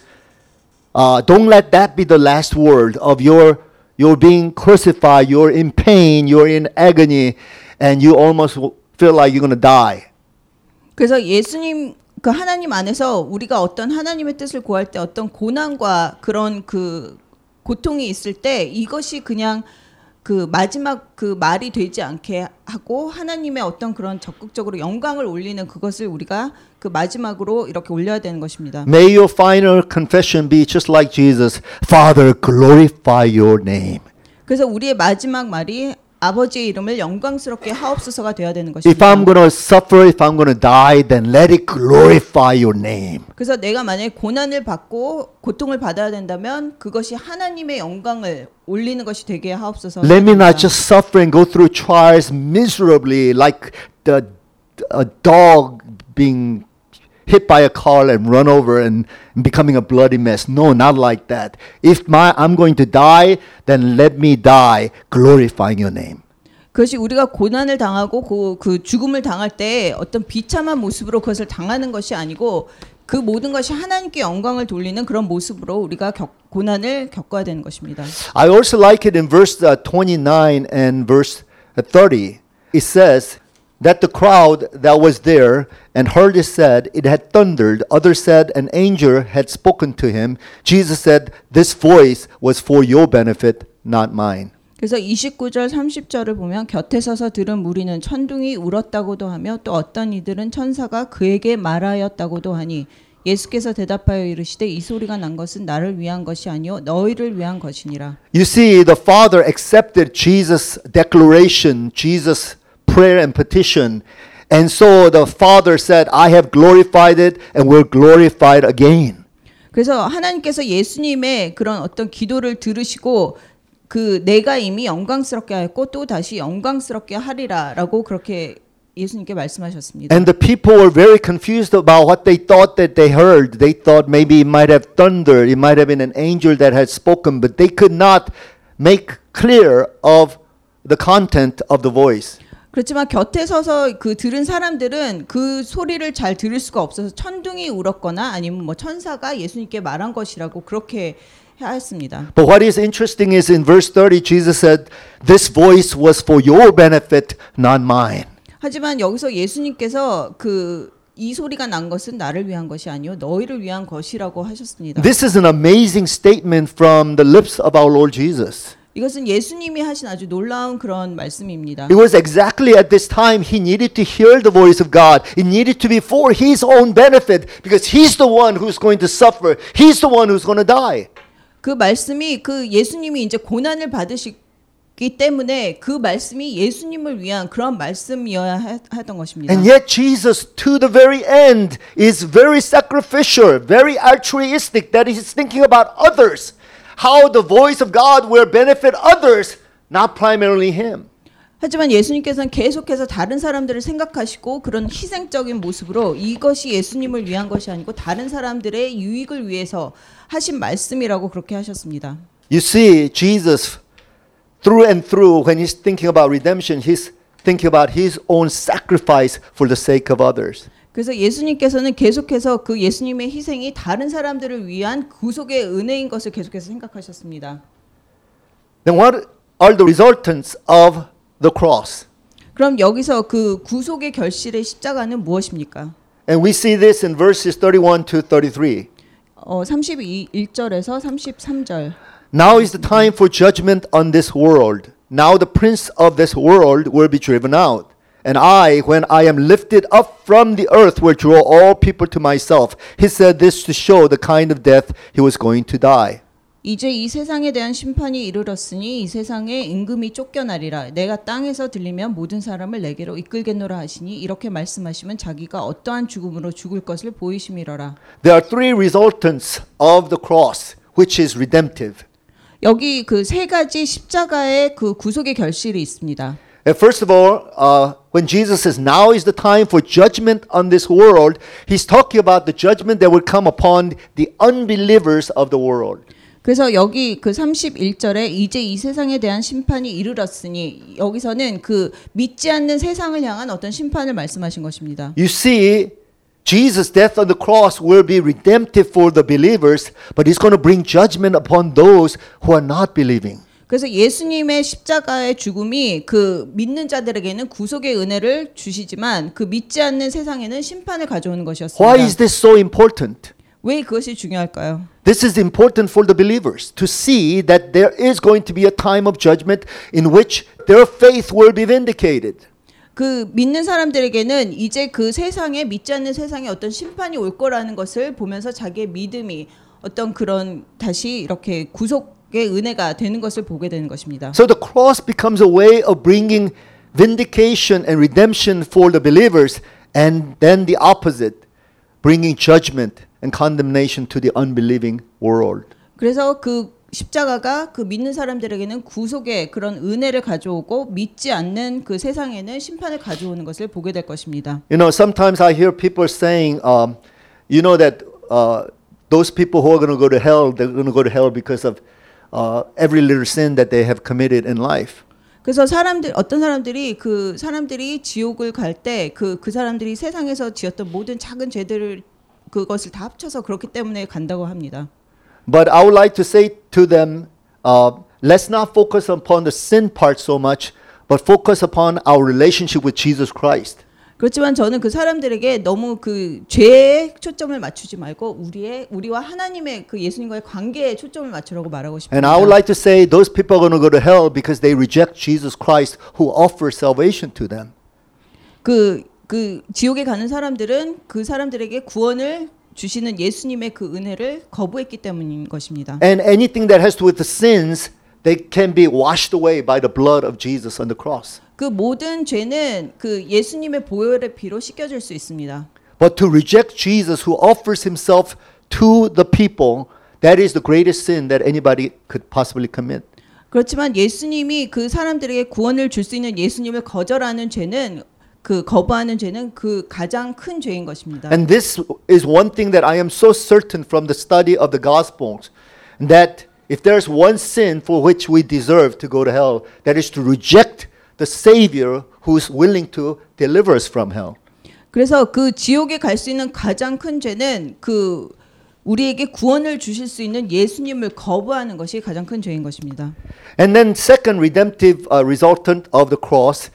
Speaker 1: uh, don't let that be the last word of your you're being crucified, you're in pain, you're in agony, and you almost feel like you're going to die.
Speaker 2: 그래서 예수님 그 하나님 안에서 우리가 어떤 하나님의 뜻을 구할 때 어떤 고난과 그런 그 고통이 있을 때 이것이 그냥 그 마지막 그 말이 되지 않게 하고 하나님의 어떤 그런 적극적으로 영광을 올리는 그것을 우리가 그 마지막으로 이렇게 올려야 되는 것입니다.
Speaker 1: May your final confession be just like Jesus Father, glorify your name.
Speaker 2: 그래서 우리의 마지막 말이 아버지의 이름을 영광스럽게 하옵소서가 되어야 되는
Speaker 1: If
Speaker 2: 것입니다.
Speaker 1: I'm going to suffer, if I'm going to die, then let it glorify your name.
Speaker 2: 그래서 내가 만약에 고난을 받고 고통을 받아야 된다면 그것이 하나님의 영광을 올리는 것이 되게 하옵소서.
Speaker 1: Let me not just suffer and go through trials miserably like the a dog being hit by a car and run over and becoming a bloody mess. No, not like that. If my I'm going to die, then let me die glorifying your name.
Speaker 2: 그것이 우리가 고난을 당하고 그, 그 죽음을 당할 때 어떤 비참한 모습으로 그것을 당하는 것이 아니고 그 모든 것이 하나님께 영광을 돌리는 그런 모습으로 우리가 겪, 고난을 겪어야 되는 것입니다.
Speaker 1: I also like it in verse uh, 29 and verse 30. It says, that the crowd that was there and heard it said, It had thundered. Others said, An angel had spoken to him. Jesus said, This voice was for your benefit, not mine.
Speaker 2: 그래서 29절 30절을 보면 곁에 서서 들은 무리는 천둥이 울었다고도 하며 또 어떤 이들은 천사가 그에게 말하였다고도 하니 예수께서 대답하여 이르시되 이 소리가 난 것은 나를 위한 것이 아니요 너희를 위한 것이니라.
Speaker 1: You see, the Father accepted Jesus' declaration, Jesus' prayer and petition. And so the Father said, I have glorified it and will glorify it again.
Speaker 2: 그래서 하나님께서 예수님의 그런 어떤 기도를 들으시고 그 내가 이미 영광스럽게 하였고 또 다시 영광스럽게 하리라라고 그렇게 예수님께 말씀하셨습니다.
Speaker 1: And the people were very confused about what they thought that they heard. They thought maybe it might have thundered, it might have been an angel that had spoken, but they could not make clear of the content of the voice.
Speaker 2: 그렇지만 곁에 서서 그 들은 사람들은 그 소리를 잘 들을 수가 없어서 천둥이 울었거나 아니면 뭐 천사가 예수님께 말한 것이라고 그렇게 하였습니다.
Speaker 1: But what is interesting is in verse 30, Jesus said, This voice was for your benefit, not mine.
Speaker 2: 하지만 여기서 예수님께서 그 이 소리가 난 것은 나를 위한 것이 아니요 너희를 위한 것이라고 하셨습니다.
Speaker 1: This is an amazing statement from the lips of our Lord Jesus.
Speaker 2: 이것은 예수님이 하신 아주 놀라운 그런 말씀입니다.
Speaker 1: It was exactly at this time he needed to hear the voice of God. It needed to be for his own benefit because he's the one who's going to suffer. He's the one who's going to die.
Speaker 2: 그 말씀이 그 예수님이 이제 고난을 받으시기 때문에 그 말씀이 예수님을 위한 그런 말씀이어야 하- 하던 것입니다.
Speaker 1: And yet Jesus to the very end is very sacrificial, very altruistic that he's thinking about others. How the voice of God will benefit others, not primarily him.
Speaker 2: 하지만 예수님께서는 계속해서 다른 사람들을 생각하시고 그런 희생적인 모습으로 이것이 예수님을 위한 것이 아니고 다른 사람들의 유익을 위해서 하신 말씀이라고 그렇게 하셨습니다.
Speaker 1: You see, Jesus, through and through, when he's thinking about redemption, he's thinking about his own sacrifice for the sake of others.
Speaker 2: 그래서 예수님께서는 계속해서 그 예수님의 희생이 다른 사람들을 위한 구속의 은혜인 것을 계속해서 생각하셨습니다.
Speaker 1: Then, what are the resultants of the cross?
Speaker 2: 그럼 여기서 그 구속의 결실의 십자가는 무엇입니까?
Speaker 1: And we see this in verses 31 to 33.
Speaker 2: 어, 31절에서 33절.
Speaker 1: Now is the time for judgment on this world. Now the prince of this world will be driven out. And I, when I am lifted up from the earth, will draw all people to myself. He said this to show the kind of death he was going to die.
Speaker 2: 이제 이 세상에 대한 심판이 이르렀으니 이 세상에 임금이 쫓겨나리라. 내가 땅에서 들리면 모든 사람을 내게로 이끌겠노라 하시니 이렇게 말씀하시면 자기가 어떠한 죽음으로 죽을 것을 보이심이러라.
Speaker 1: There are three resultants of the cross, which is redemptive.
Speaker 2: 여기 그 세 가지 십자가의 그 구속의 결실이 있습니다.
Speaker 1: And first of all, uh, when Jesus says, Now is the time for judgment on this world, he's talking about the judgment that will come upon the unbelievers of the world.
Speaker 2: 그래서 여기 그 31절에 이제 이 세상에 대한 심판이 이르렀으니 여기서는 그 믿지 않는 세상을 향한 어떤 심판을 말씀하신 것입니다.
Speaker 1: You see, Jesus' death on the cross will be redemptive for the believers, but he's going to bring judgment upon those who are not believing.
Speaker 2: 그래서 예수님의 십자가의 죽음이 그 믿는 자들에게는 구속의 은혜를 주시지만 그 믿지 않는 세상에는 심판을 가져오는 것이었습니다.
Speaker 1: Why is this so important?
Speaker 2: 왜 그것이 중요할까요?
Speaker 1: This is important for the believers to see that there is going to be a time of judgment in which their faith will be vindicated.
Speaker 2: 그 믿는 사람들에게는 이제 그 세상에 믿지 않는 세상에 어떤 심판이 올 거라는 것을 보면서 자기의 믿음이 어떤 그런 다시 이렇게 구속의 은혜가 되는 것을 보게 되는 것입니다.
Speaker 1: So the cross becomes a way of bringing vindication and redemption for the believers, and then the opposite, bringing judgment and condemnation to the unbelieving world.
Speaker 2: 그래서 그 십자가가 그 믿는 사람들에게는 구속의 그런 은혜를 가져오고 믿지 않는 그 세상에는 심판을 가져오는 것을 보게 될 것입니다.
Speaker 1: You know, sometimes I hear people saying, um, you know, that uh, those people who are going to go to hell, they're going to go to hell because of uh, every little sin that they have committed in life.
Speaker 2: 그래서 사람들 어떤 사람들이 그 사람들이 지옥을 갈 때 그 그 사람들이 세상에서 지었던 모든 작은 죄들을 그것을 다 합쳐서 그렇기 때문에 간다고 합니다.
Speaker 1: But I would like to say to them, uh, let's not focus upon the sin part so much, but focus upon our relationship with Jesus Christ.
Speaker 2: 그렇지만 저는 그 사람들에게 너무 그 죄에 초점을 맞추지 말고 우리의 우리와 하나님의 그 예수님과의 관계에 초점을 맞추라고 말하고 싶습니다.
Speaker 1: And I would like to say those people are going to go to hell because they reject Jesus Christ who offers salvation to them.
Speaker 2: 그, 그 지옥에 가는 사람들은 그 사람들에게 구원을 주시는 예수님의 그 은혜를 거부했기 때문인 것입니다.
Speaker 1: And anything that has to do with the sins, they can be washed away by the blood of Jesus on the cross.
Speaker 2: 그 모든 죄는 그 예수님의 보혈의 피로 씻겨질 수 있습니다.
Speaker 1: But to reject Jesus who offers himself to the people, that is the greatest sin that anybody could possibly commit.
Speaker 2: 그렇지만 예수님이 그 사람들에게 구원을 줄 수 있는 예수님을 거절하는 죄는 그 거부하는 죄는 그 가장 큰 죄인 것입니다.
Speaker 1: And this is one thing that I am so certain from the study of the Gospels that if there's one sin for which we deserve to go to hell, that is to reject the Savior who's willing to deliver us from hell.
Speaker 2: 그래서 그 지옥에 갈 수 있는 가장 큰 죄는 그 우리에게 구원을 주실 수 있는 예수님을 거부하는 것이 가장 큰 죄인 것입니다.
Speaker 1: And then, second redemptive uh, resultant of the cross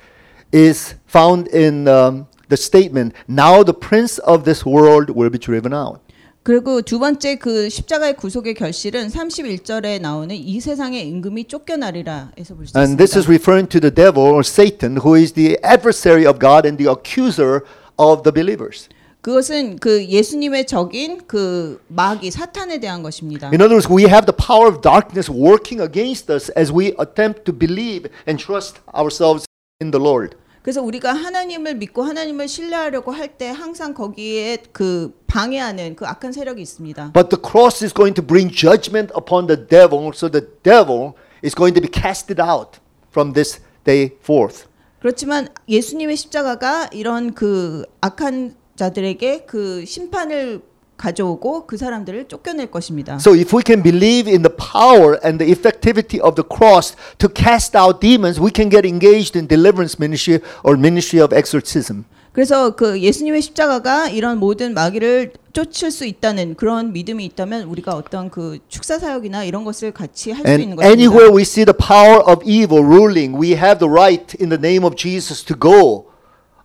Speaker 1: is found in um, the statement, Now the prince of this world will be driven out.
Speaker 2: 그리고 두 번째 그 십자가의 구속의 결실은 31절에 나오는 이 세상의 임금이 쫓겨나리라에서 볼수
Speaker 1: And this is
Speaker 2: 있습니다.
Speaker 1: referring to the devil or Satan, who is the adversary of God and the accuser of the believers.
Speaker 2: 그것은 그 예수님의 적인 그 마귀 사탄에 대한 것입니다.
Speaker 1: In other words, we have the power of darkness working against us as we attempt to believe and trust ourselves in the Lord.
Speaker 2: 그래서 우리가 하나님을 믿고 하나님을 신뢰하려고 할 때 항상 거기에 그 방해하는 그 악한 세력이 있습니다.
Speaker 1: But the cross is going to bring judgment upon the devil, so the devil is going to be casted out from this day forth.
Speaker 2: 그렇지만 예수님의 십자가가 이런 그 악한 자들에게 그 심판을 가져오고 그 사람들을 쫓겨낼 것입니다.
Speaker 1: So if we can believe in the power and the effectivity of the cross to cast out demons, we can get engaged in deliverance ministry or ministry of exorcism.
Speaker 2: 그래서 그 예수님의 십자가가 이런 모든 마귀를 쫓을 수 있다는 그런 믿음이 있다면 우리가 어떤 그 축사 사역이나 이런 것을 같이 할 수 있는 것입니다.
Speaker 1: anywhere we see the power of evil ruling, we have the right in the name of Jesus to go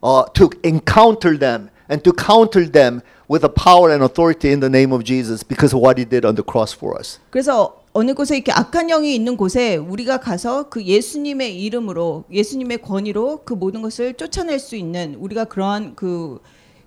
Speaker 1: uh, to encounter them and to counter them with the power and authority in the name of Jesus because of what he did on the cross for us.
Speaker 2: 그래서 어느 곳에 이렇게 악한 영이 있는 곳에 우리가 가서 그 예수님의 이름으로 예수님의 권위로 그 모든 것을 쫓아낼 수 있는 우리가 그러한 그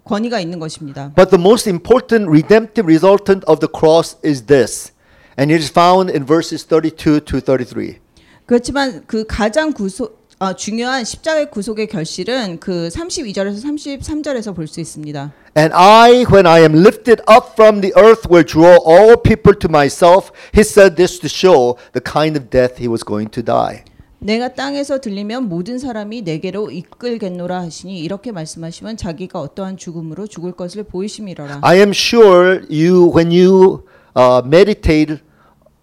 Speaker 2: 권위가 있는 것입니다.
Speaker 1: But the most important redemptive resultant of the cross is this, and it is found in verses 32 to 33.
Speaker 2: 그렇지만 그 가장 구속 아, 중요한 십자가의 구속의 결실은 그 32절에서 33절에서 볼 수 있습니다.
Speaker 1: And I, when I am lifted up from the earth, will draw all people to myself. He said this to show the kind of death he was going to die.
Speaker 2: 내가 땅에서 들리면 모든 사람이 내게로 이끌겠노라 하시니 이렇게 말씀하시면 자기가 어떠한 죽음으로 죽을 것을 보이심이로라.
Speaker 1: I am sure you, when you uh, meditate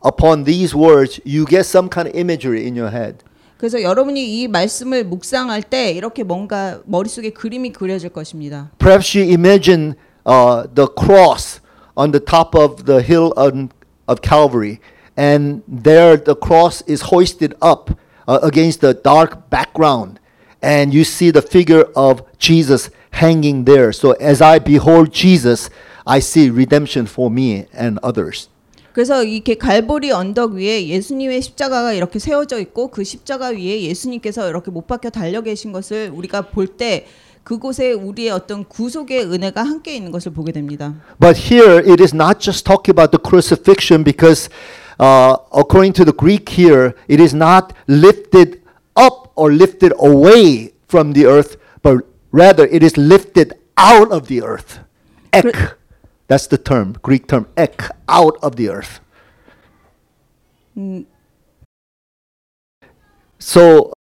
Speaker 1: upon these words, you get some kind of imagery in your head.
Speaker 2: 그래서 여러분이 이 말씀을 묵상할 때 이렇게 뭔가 머릿속에 그림이 그려질 것입니다.
Speaker 1: Perhaps you imagine uh, the cross on the top of the hill on, of Calvary, and there the cross is hoisted up uh, against the dark background, and you see the figure of Jesus hanging there. So as I behold Jesus, I see redemption for me and others.
Speaker 2: 그래서 이렇게 갈보리 언덕 위에 예수님의 십자가가 이렇게 세워져 있고 그 십자가 위에 예수님께서 이렇게 못 박혀 달려 계신 것을 우리가 볼 때 그곳에 우리의 어떤 구속의 은혜가 함께 있는 것을 보게 됩니다.
Speaker 1: But here it is not just talking about the crucifixion because, uh, according to the Greek here, it is not lifted up or lifted away from the earth, but rather it is lifted out of the earth. Ek. That's the term, Greek term, ek, out of the earth. So,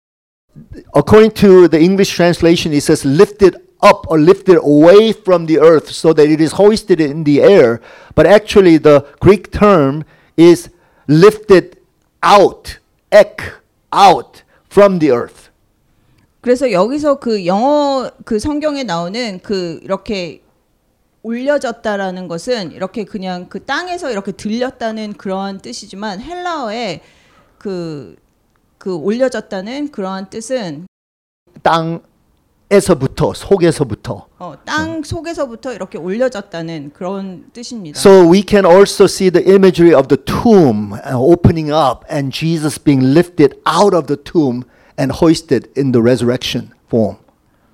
Speaker 1: according to the English translation, it says lifted up or lifted away from the earth so that it is hoisted in the air. But actually, the Greek term is lifted out, ek, out from the earth.
Speaker 2: 그래서 여기서 그 영어 그 성경에 나오는 그 이렇게 올려졌다라는 것은 이렇게 그냥 그 땅에서 이렇게 들렸다는 그러한 뜻이지만 헬라어에 그, 그 올려졌다는 그러한 뜻은
Speaker 1: 땅에서부터 속에서부터.
Speaker 2: 어, 땅 속에서부터 이렇게 올려졌다는 그런 뜻입니다.
Speaker 1: So we can also see the imagery of the tomb uh, opening up and Jesus being lifted out of the tomb and hoisted in the resurrection form.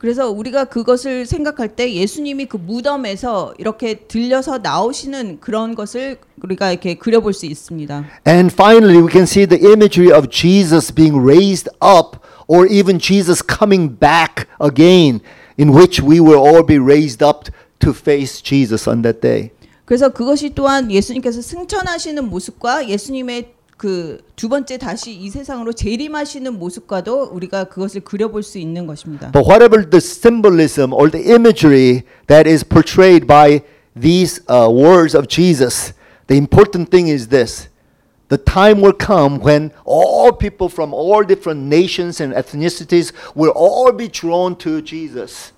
Speaker 2: 그래서 우리가 그것을 생각할 때 예수님이 그 무덤에서 이렇게 들려서 나오시는 그런 것을 우리가 이렇게 그려볼 수 있습니다.
Speaker 1: And finally, we can see the imagery of Jesus being raised up or even Jesus coming back again, in which we will all be raised up to face Jesus on that day.
Speaker 2: 그래서 그것이 또한 예수님께서 승천하시는 모습과 예수님의 그 두 번째 다시 이 세상으로 재림하시는 모습과도 우리가 그것을 그려볼 수 있는 것입니다.
Speaker 1: But whatever the symbolism or the imagery that is portrayed by these uh, words of Jesus, the important thing is this. The time will come when all people from all different nations and ethnicities will all be drawn to Jesus.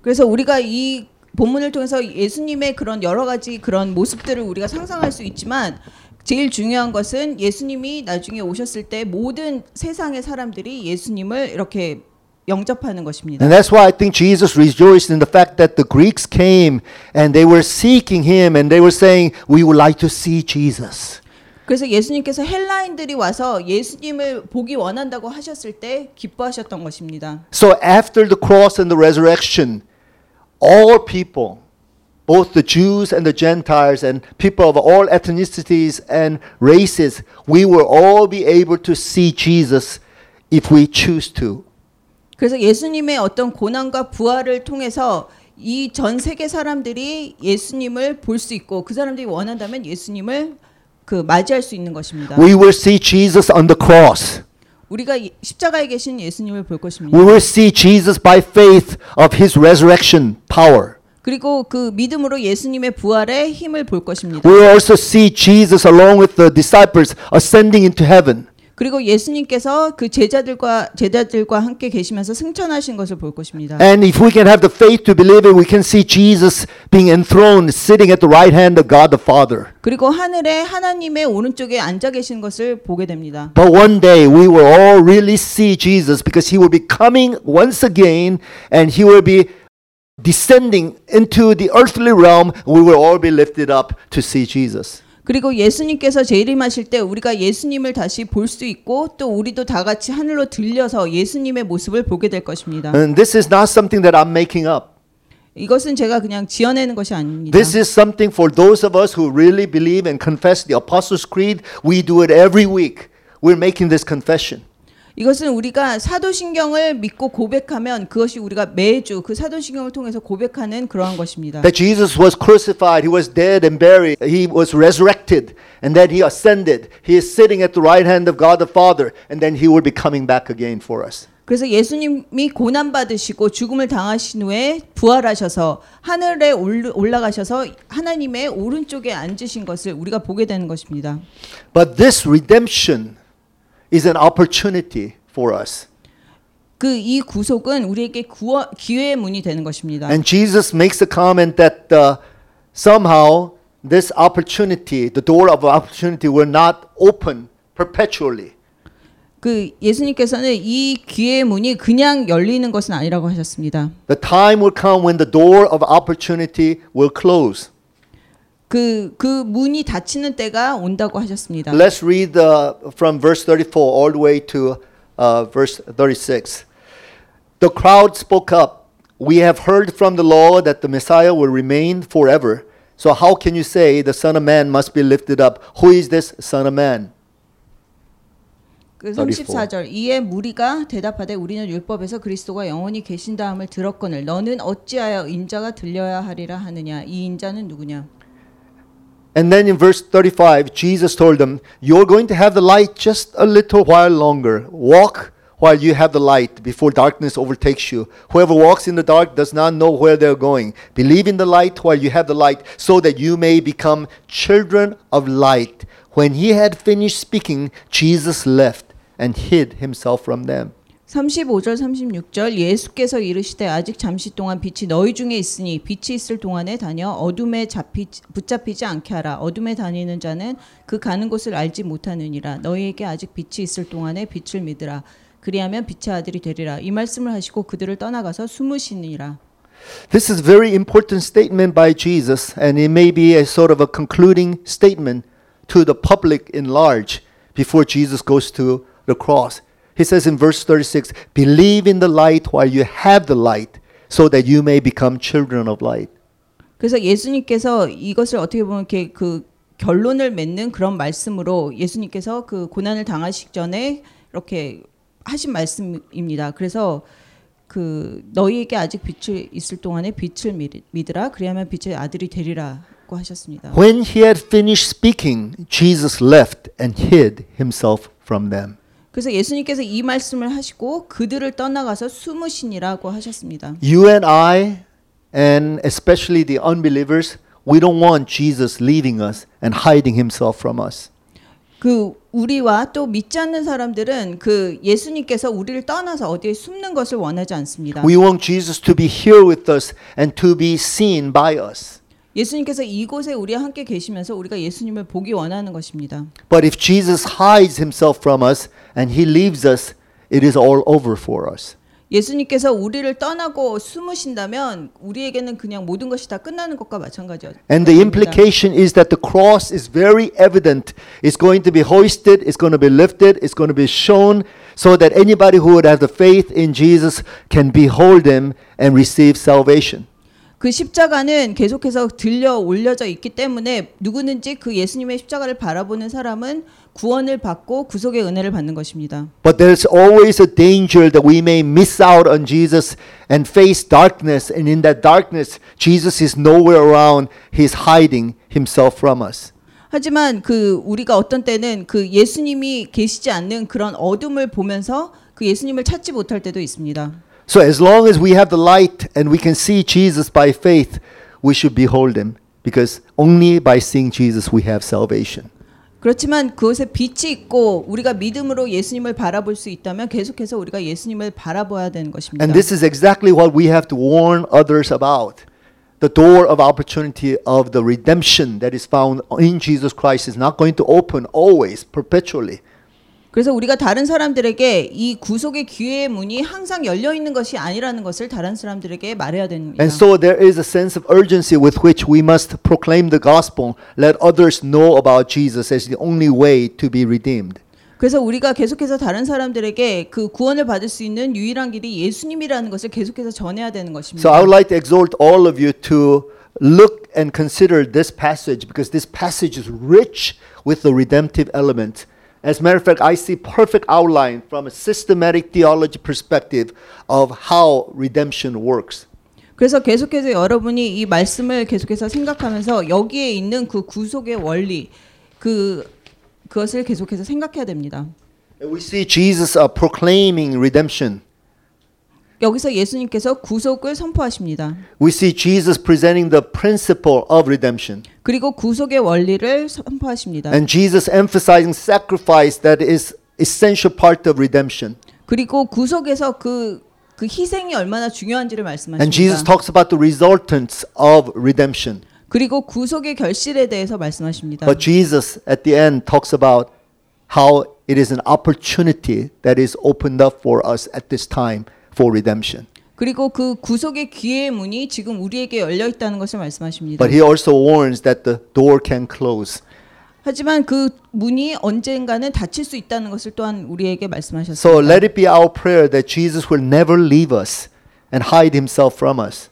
Speaker 2: 그래서 우리가 이 본문을 통해서 예수님의 그런 여러 가지 그런 모습들을 우리가 상상할 수 있지만 제일 중요한 것은 예수님이 나중에 오셨을 때 모든 세상의 사람들이 예수님을 이렇게 영접하는 것입니다.
Speaker 1: And that's why I think Jesus rejoiced in the fact that the Greeks came and they were seeking him and they were saying, We would like to see Jesus.
Speaker 2: 그래서 예수님께서 헬라인들이 와서 예수님을 보기 원한다고 하셨을 때 기뻐하셨던 것입니다.
Speaker 1: So after the cross and the resurrection, all people, both the Jews and the Gentiles and people of all ethnicities and races, we will all be able to see Jesus if we choose to.
Speaker 2: 그래서 예수님의 어떤 고난과 부활을 통해서 이 전 세계 사람들이 예수님을 볼 수 있고 그 사람들이 원한다면 예수님을 그 맞이할 수 있는 것입니다.
Speaker 1: We will see Jesus on the cross.
Speaker 2: 우리가 이- 십자가에 계신 예수님을 볼 것입니다.
Speaker 1: We will see Jesus by faith of his resurrection power.
Speaker 2: 그리고 그 믿음으로 예수님의 부활의 힘을 볼 것입니다.
Speaker 1: We also see Jesus along with the disciples ascending into heaven.
Speaker 2: 그리고 예수님께서 그 제자들과 제자들과 함께 계시면서 승천하신 것을 볼 것입니다.
Speaker 1: And if we can have the faith to believe it, we can see Jesus being enthroned, sitting at the right hand of God the Father.
Speaker 2: 그리고 하늘에 하나님의 오른쪽에 앉아 계신 것을 보게 됩니다.
Speaker 1: But one day we will all really see Jesus because he will be coming once again and he will be descending into the earthly realm. We will all be lifted up to see Jesus.
Speaker 2: 그리고 예수님께서 재림하실 때 우리가 예수님을 다시 볼 수 있고 또 우리도 다 같이 하늘로 들려서 예수님의 모습을 보게 될 것입니다.
Speaker 1: And this is not something that I'm making up.
Speaker 2: 이것은 제가 그냥 지어내는 것이 아닙니다.
Speaker 1: This is something for those of us who really believe and confess the Apostles' Creed. We do it every week. We're making this confession.
Speaker 2: 이것은 우리가 사도신경을 믿고 고백하면 그것이 우리가 매주 그 사도신경을 통해서 고백하는 그러한 것입니다.
Speaker 1: That Jesus was crucified, he was dead and buried, he was resurrected, and that he ascended. He is sitting at the right hand of God the Father, and then he will be coming back again for us.
Speaker 2: 그래서 예수님이 고난 받으시고 죽음을 당하신 후에 부활하셔서 하늘에 올- 올라가셔서 하나님의 오른쪽에 앉으신 것을 우리가 보게 되는 것입니다.
Speaker 1: But this redemption is an opportunity for us.
Speaker 2: 그 이 구속은 우리에게 구원, 기회의 문이 되는 것입니다.
Speaker 1: And Jesus makes the comment that uh, somehow this opportunity, the door of opportunity, will not open perpetually.
Speaker 2: 그 예수님께서는 이 기회의 문이 그냥 열리는 것은 아니라고 하셨습니다.
Speaker 1: The time will come when the door of opportunity will close.
Speaker 2: 그, 그 문이 닫히는 때가 온다고 하셨습니다.
Speaker 1: Let's read uh, from verse 34 all the way to uh, verse 36. The crowd spoke up. We have heard from the law that the Messiah will remain forever. So how can you say the Son of Man must be lifted up? Who is this Son of Man?
Speaker 2: 그
Speaker 1: 34.
Speaker 2: 34절 이에 무리가 대답하되 우리는 율법에서 그리스도가 영원히 계신다 함을 들었거늘 너는 어찌하여 인자가 들려야 하리라 하느냐 이 인자는 누구냐
Speaker 1: And then in verse 35, Jesus told them, You're going to have the light just a little while longer. Walk while you have the light before darkness overtakes you. Whoever walks in the dark does not know where they're going. Believe in the light while you have the light, so that you may become children of light. When he had finished speaking, Jesus left and hid himself from them.
Speaker 2: 35절 36절 예수께서 이르시되 아직 잠시 동안 빛이 너희 중에 있으니 빛이 있을 동안에 다녀 어둠에 잡히 붙잡히지 않게 하라. 어둠에 다니는 자는 그 가는 곳을 알지 못하느니라. 너희에게 아직 빛이 있을 동안에 빛을 믿으라. 그리하면 빛의 아들이 되리라. 이 말씀을 하시고 그들을 떠나가서 숨으시니라.
Speaker 1: This is very important statement by Jesus, and it may be a sort of a concluding statement to the public in large before Jesus goes to the cross. He says in verse 36 Believe in the light while you have the light, so that you may become children of light.
Speaker 2: 그래서 예수님께서 이것을 어떻게 보면 이렇게 그 결론을 맺는 그런 말씀으로 예수님께서 그 고난을 당하시기 전에 이렇게 하신 말씀입니다. 그래서 그 너희에게 아직 빛이 있을 동안에 빛을 믿- 믿으라 그리하면 빛의 아들이 되리라고 하셨습니다.
Speaker 1: When he had finished speaking, Jesus left and hid himself from them.
Speaker 2: 그래서 예수님께서 이 말씀을 하시고 그들을 떠나가서 숨으시니라고 하셨습니다.
Speaker 1: You and I, and especially the unbelievers, we don't want Jesus leaving us and hiding himself from us.
Speaker 2: 그 우리와 또 믿지 않는 사람들은 그 예수님께서 우리를 떠나서 어디에 숨는 것을 원하지 않습니다.
Speaker 1: We want Jesus to be here with us and to be seen by us.
Speaker 2: 예수님께서 이곳에 우리와 함께 계시면서 우리가 예수님을 보기 원하는 것입니다.
Speaker 1: But if Jesus hides himself from us and he leaves us, it is all over for us.
Speaker 2: 예수님께서 우리를 떠나고 숨으신다면 우리에게는 그냥 모든 것이 다 끝나는 것과 마찬가지죠.
Speaker 1: And the implication is that the cross is very evident. It's going to be hoisted, it's going to be lifted, it's going to be shown so that anybody who would have the faith in Jesus can behold him and receive salvation.
Speaker 2: 그 십자가는 계속해서 들려 올려져 있기 때문에 누구든지 그 예수님의 십자가를 바라보는 사람은 구원을 받고 구속의 은혜를 받는 것입니다.
Speaker 1: But there's always a danger that we may miss out on Jesus and face darkness. And in that darkness, Jesus is nowhere around. He's hiding himself from us.
Speaker 2: 하지만 그 우리가 어떤 때는 그 예수님이 계시지 않는 그런 어둠을 보면서 그 예수님을 찾지 못할 때도 있습니다.
Speaker 1: So as long as we have the light and we can see Jesus by faith, we should behold him because only by seeing Jesus we have salvation.
Speaker 2: 그렇지만 그것에 빛이 있고 우리가 믿음으로 예수님을 바라볼 수 있다면 계속해서 우리가 예수님을 바라봐야 되는 것입니다.
Speaker 1: And this is exactly what we have to warn others about. The door of opportunity of the redemption that is found in Jesus Christ is not going to open always, perpetually.
Speaker 2: 그래서 우리가 다른 사람들에게 이 구속의 기회의 문이 항상 열려 있는 것이 아니라는 것을 다른 사람들에게 말해야 됩니다.
Speaker 1: And so there is a sense of urgency with which we must proclaim the gospel, let others know about Jesus as the only way to be redeemed.
Speaker 2: 그래서 우리가 계속해서 다른 사람들에게 그 구원을 받을 수 있는 유일한 길이 예수님이라는 것을 계속해서 전해야 되는 것입니다.
Speaker 1: So I would like to exhort all of you to look and consider this passage because this passage is rich with the redemptive element. As a matter of fact, I see perfect outline from a systematic theology perspective of how redemption works.
Speaker 2: 그래서 계속해서 여러분이 이 말씀을 계속해서 생각하면서 여기에 있는 그 구속의 원리 그 그것을 계속해서 생각해야 됩니다.
Speaker 1: And we see Jesus uh, proclaiming redemption.
Speaker 2: 여기서 예수님께서 구속을 선포하십니다.
Speaker 1: We see Jesus presenting the principle of redemption.
Speaker 2: 그리고 구속의 원리를 선포하십니다.
Speaker 1: And Jesus emphasizing sacrifice that is essential part of redemption.
Speaker 2: 그리고 구속에서 그, 그 희생이 얼마나 중요한지를
Speaker 1: And Jesus
Speaker 2: 말씀하십니다.
Speaker 1: talks about the resultants of redemption.
Speaker 2: 그리고 구속의 결실에 대해서 말씀하십니다.
Speaker 1: But Jesus at the end talks about how it is an opportunity that is opened up for us at this time for redemption.
Speaker 2: 그리고 그 구속의 기회의 문이 지금 우리에게 열려 있다는 것을 말씀하십니다.
Speaker 1: But he also warns that the door can close.
Speaker 2: 하지만 그 문이 언젠가는 닫힐 수 있다는 것을 또한 우리에게
Speaker 1: So
Speaker 2: 말씀하셨습니다.
Speaker 1: let it be our prayer that Jesus will never leave us and hide himself from us.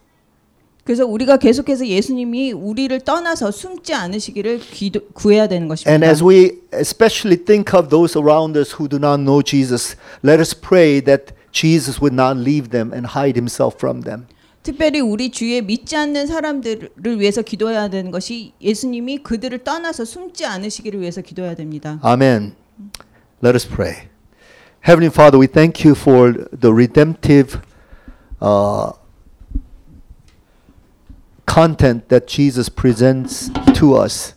Speaker 2: 그래서 우리가 계속해서 예수님이 우리를 떠나서 숨지 않으시기를 기도, 구해야 되는
Speaker 1: And
Speaker 2: 것입니다.
Speaker 1: as we especially think of those around us who do not know Jesus, let us pray that Jesus would not leave them and hide himself from them.
Speaker 2: 특별히 우리 주위에 믿지 않는 사람들을 위해서 기도해야 되는 것이 예수님이 그들을 떠나서 숨지 않으시기를 위해서 기도해야 됩니다.
Speaker 1: Amen. Let us pray. Heavenly Father, we thank you for the redemptive uh, content that Jesus presents to us.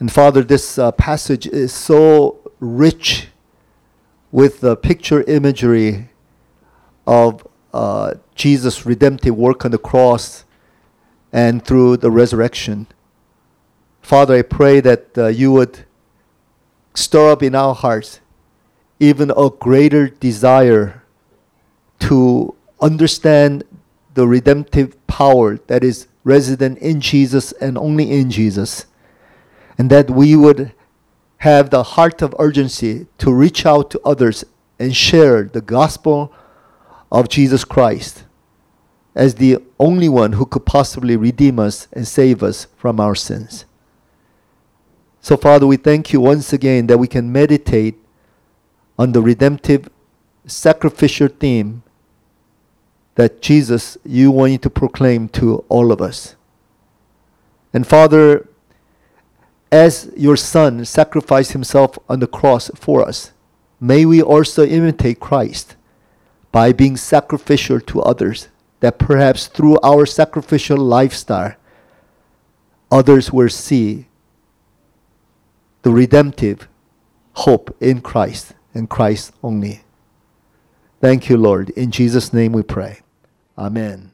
Speaker 1: And Father, this uh, passage is so rich with the picture imagery of uh, Jesus' redemptive work on the cross and through the resurrection. Father, I pray that uh, you would stir up in our hearts even a greater desire to understand the redemptive power that is resident in Jesus and only in Jesus. And that we would have the heart of urgency to reach out to others and share the gospel of Jesus Christ as the only one who could possibly redeem us and save us from our sins. So, Father, we thank you once again that we can meditate on the redemptive sacrificial theme that Jesus, you want to proclaim to all of us. And Father, as your Son sacrificed himself on the cross for us, may we also imitate Christ by being sacrificial to others, that perhaps through our sacrificial lifestyle, others will see the redemptive hope in Christ and Christ only. Thank you, Lord. In Jesus' name we pray. Amen.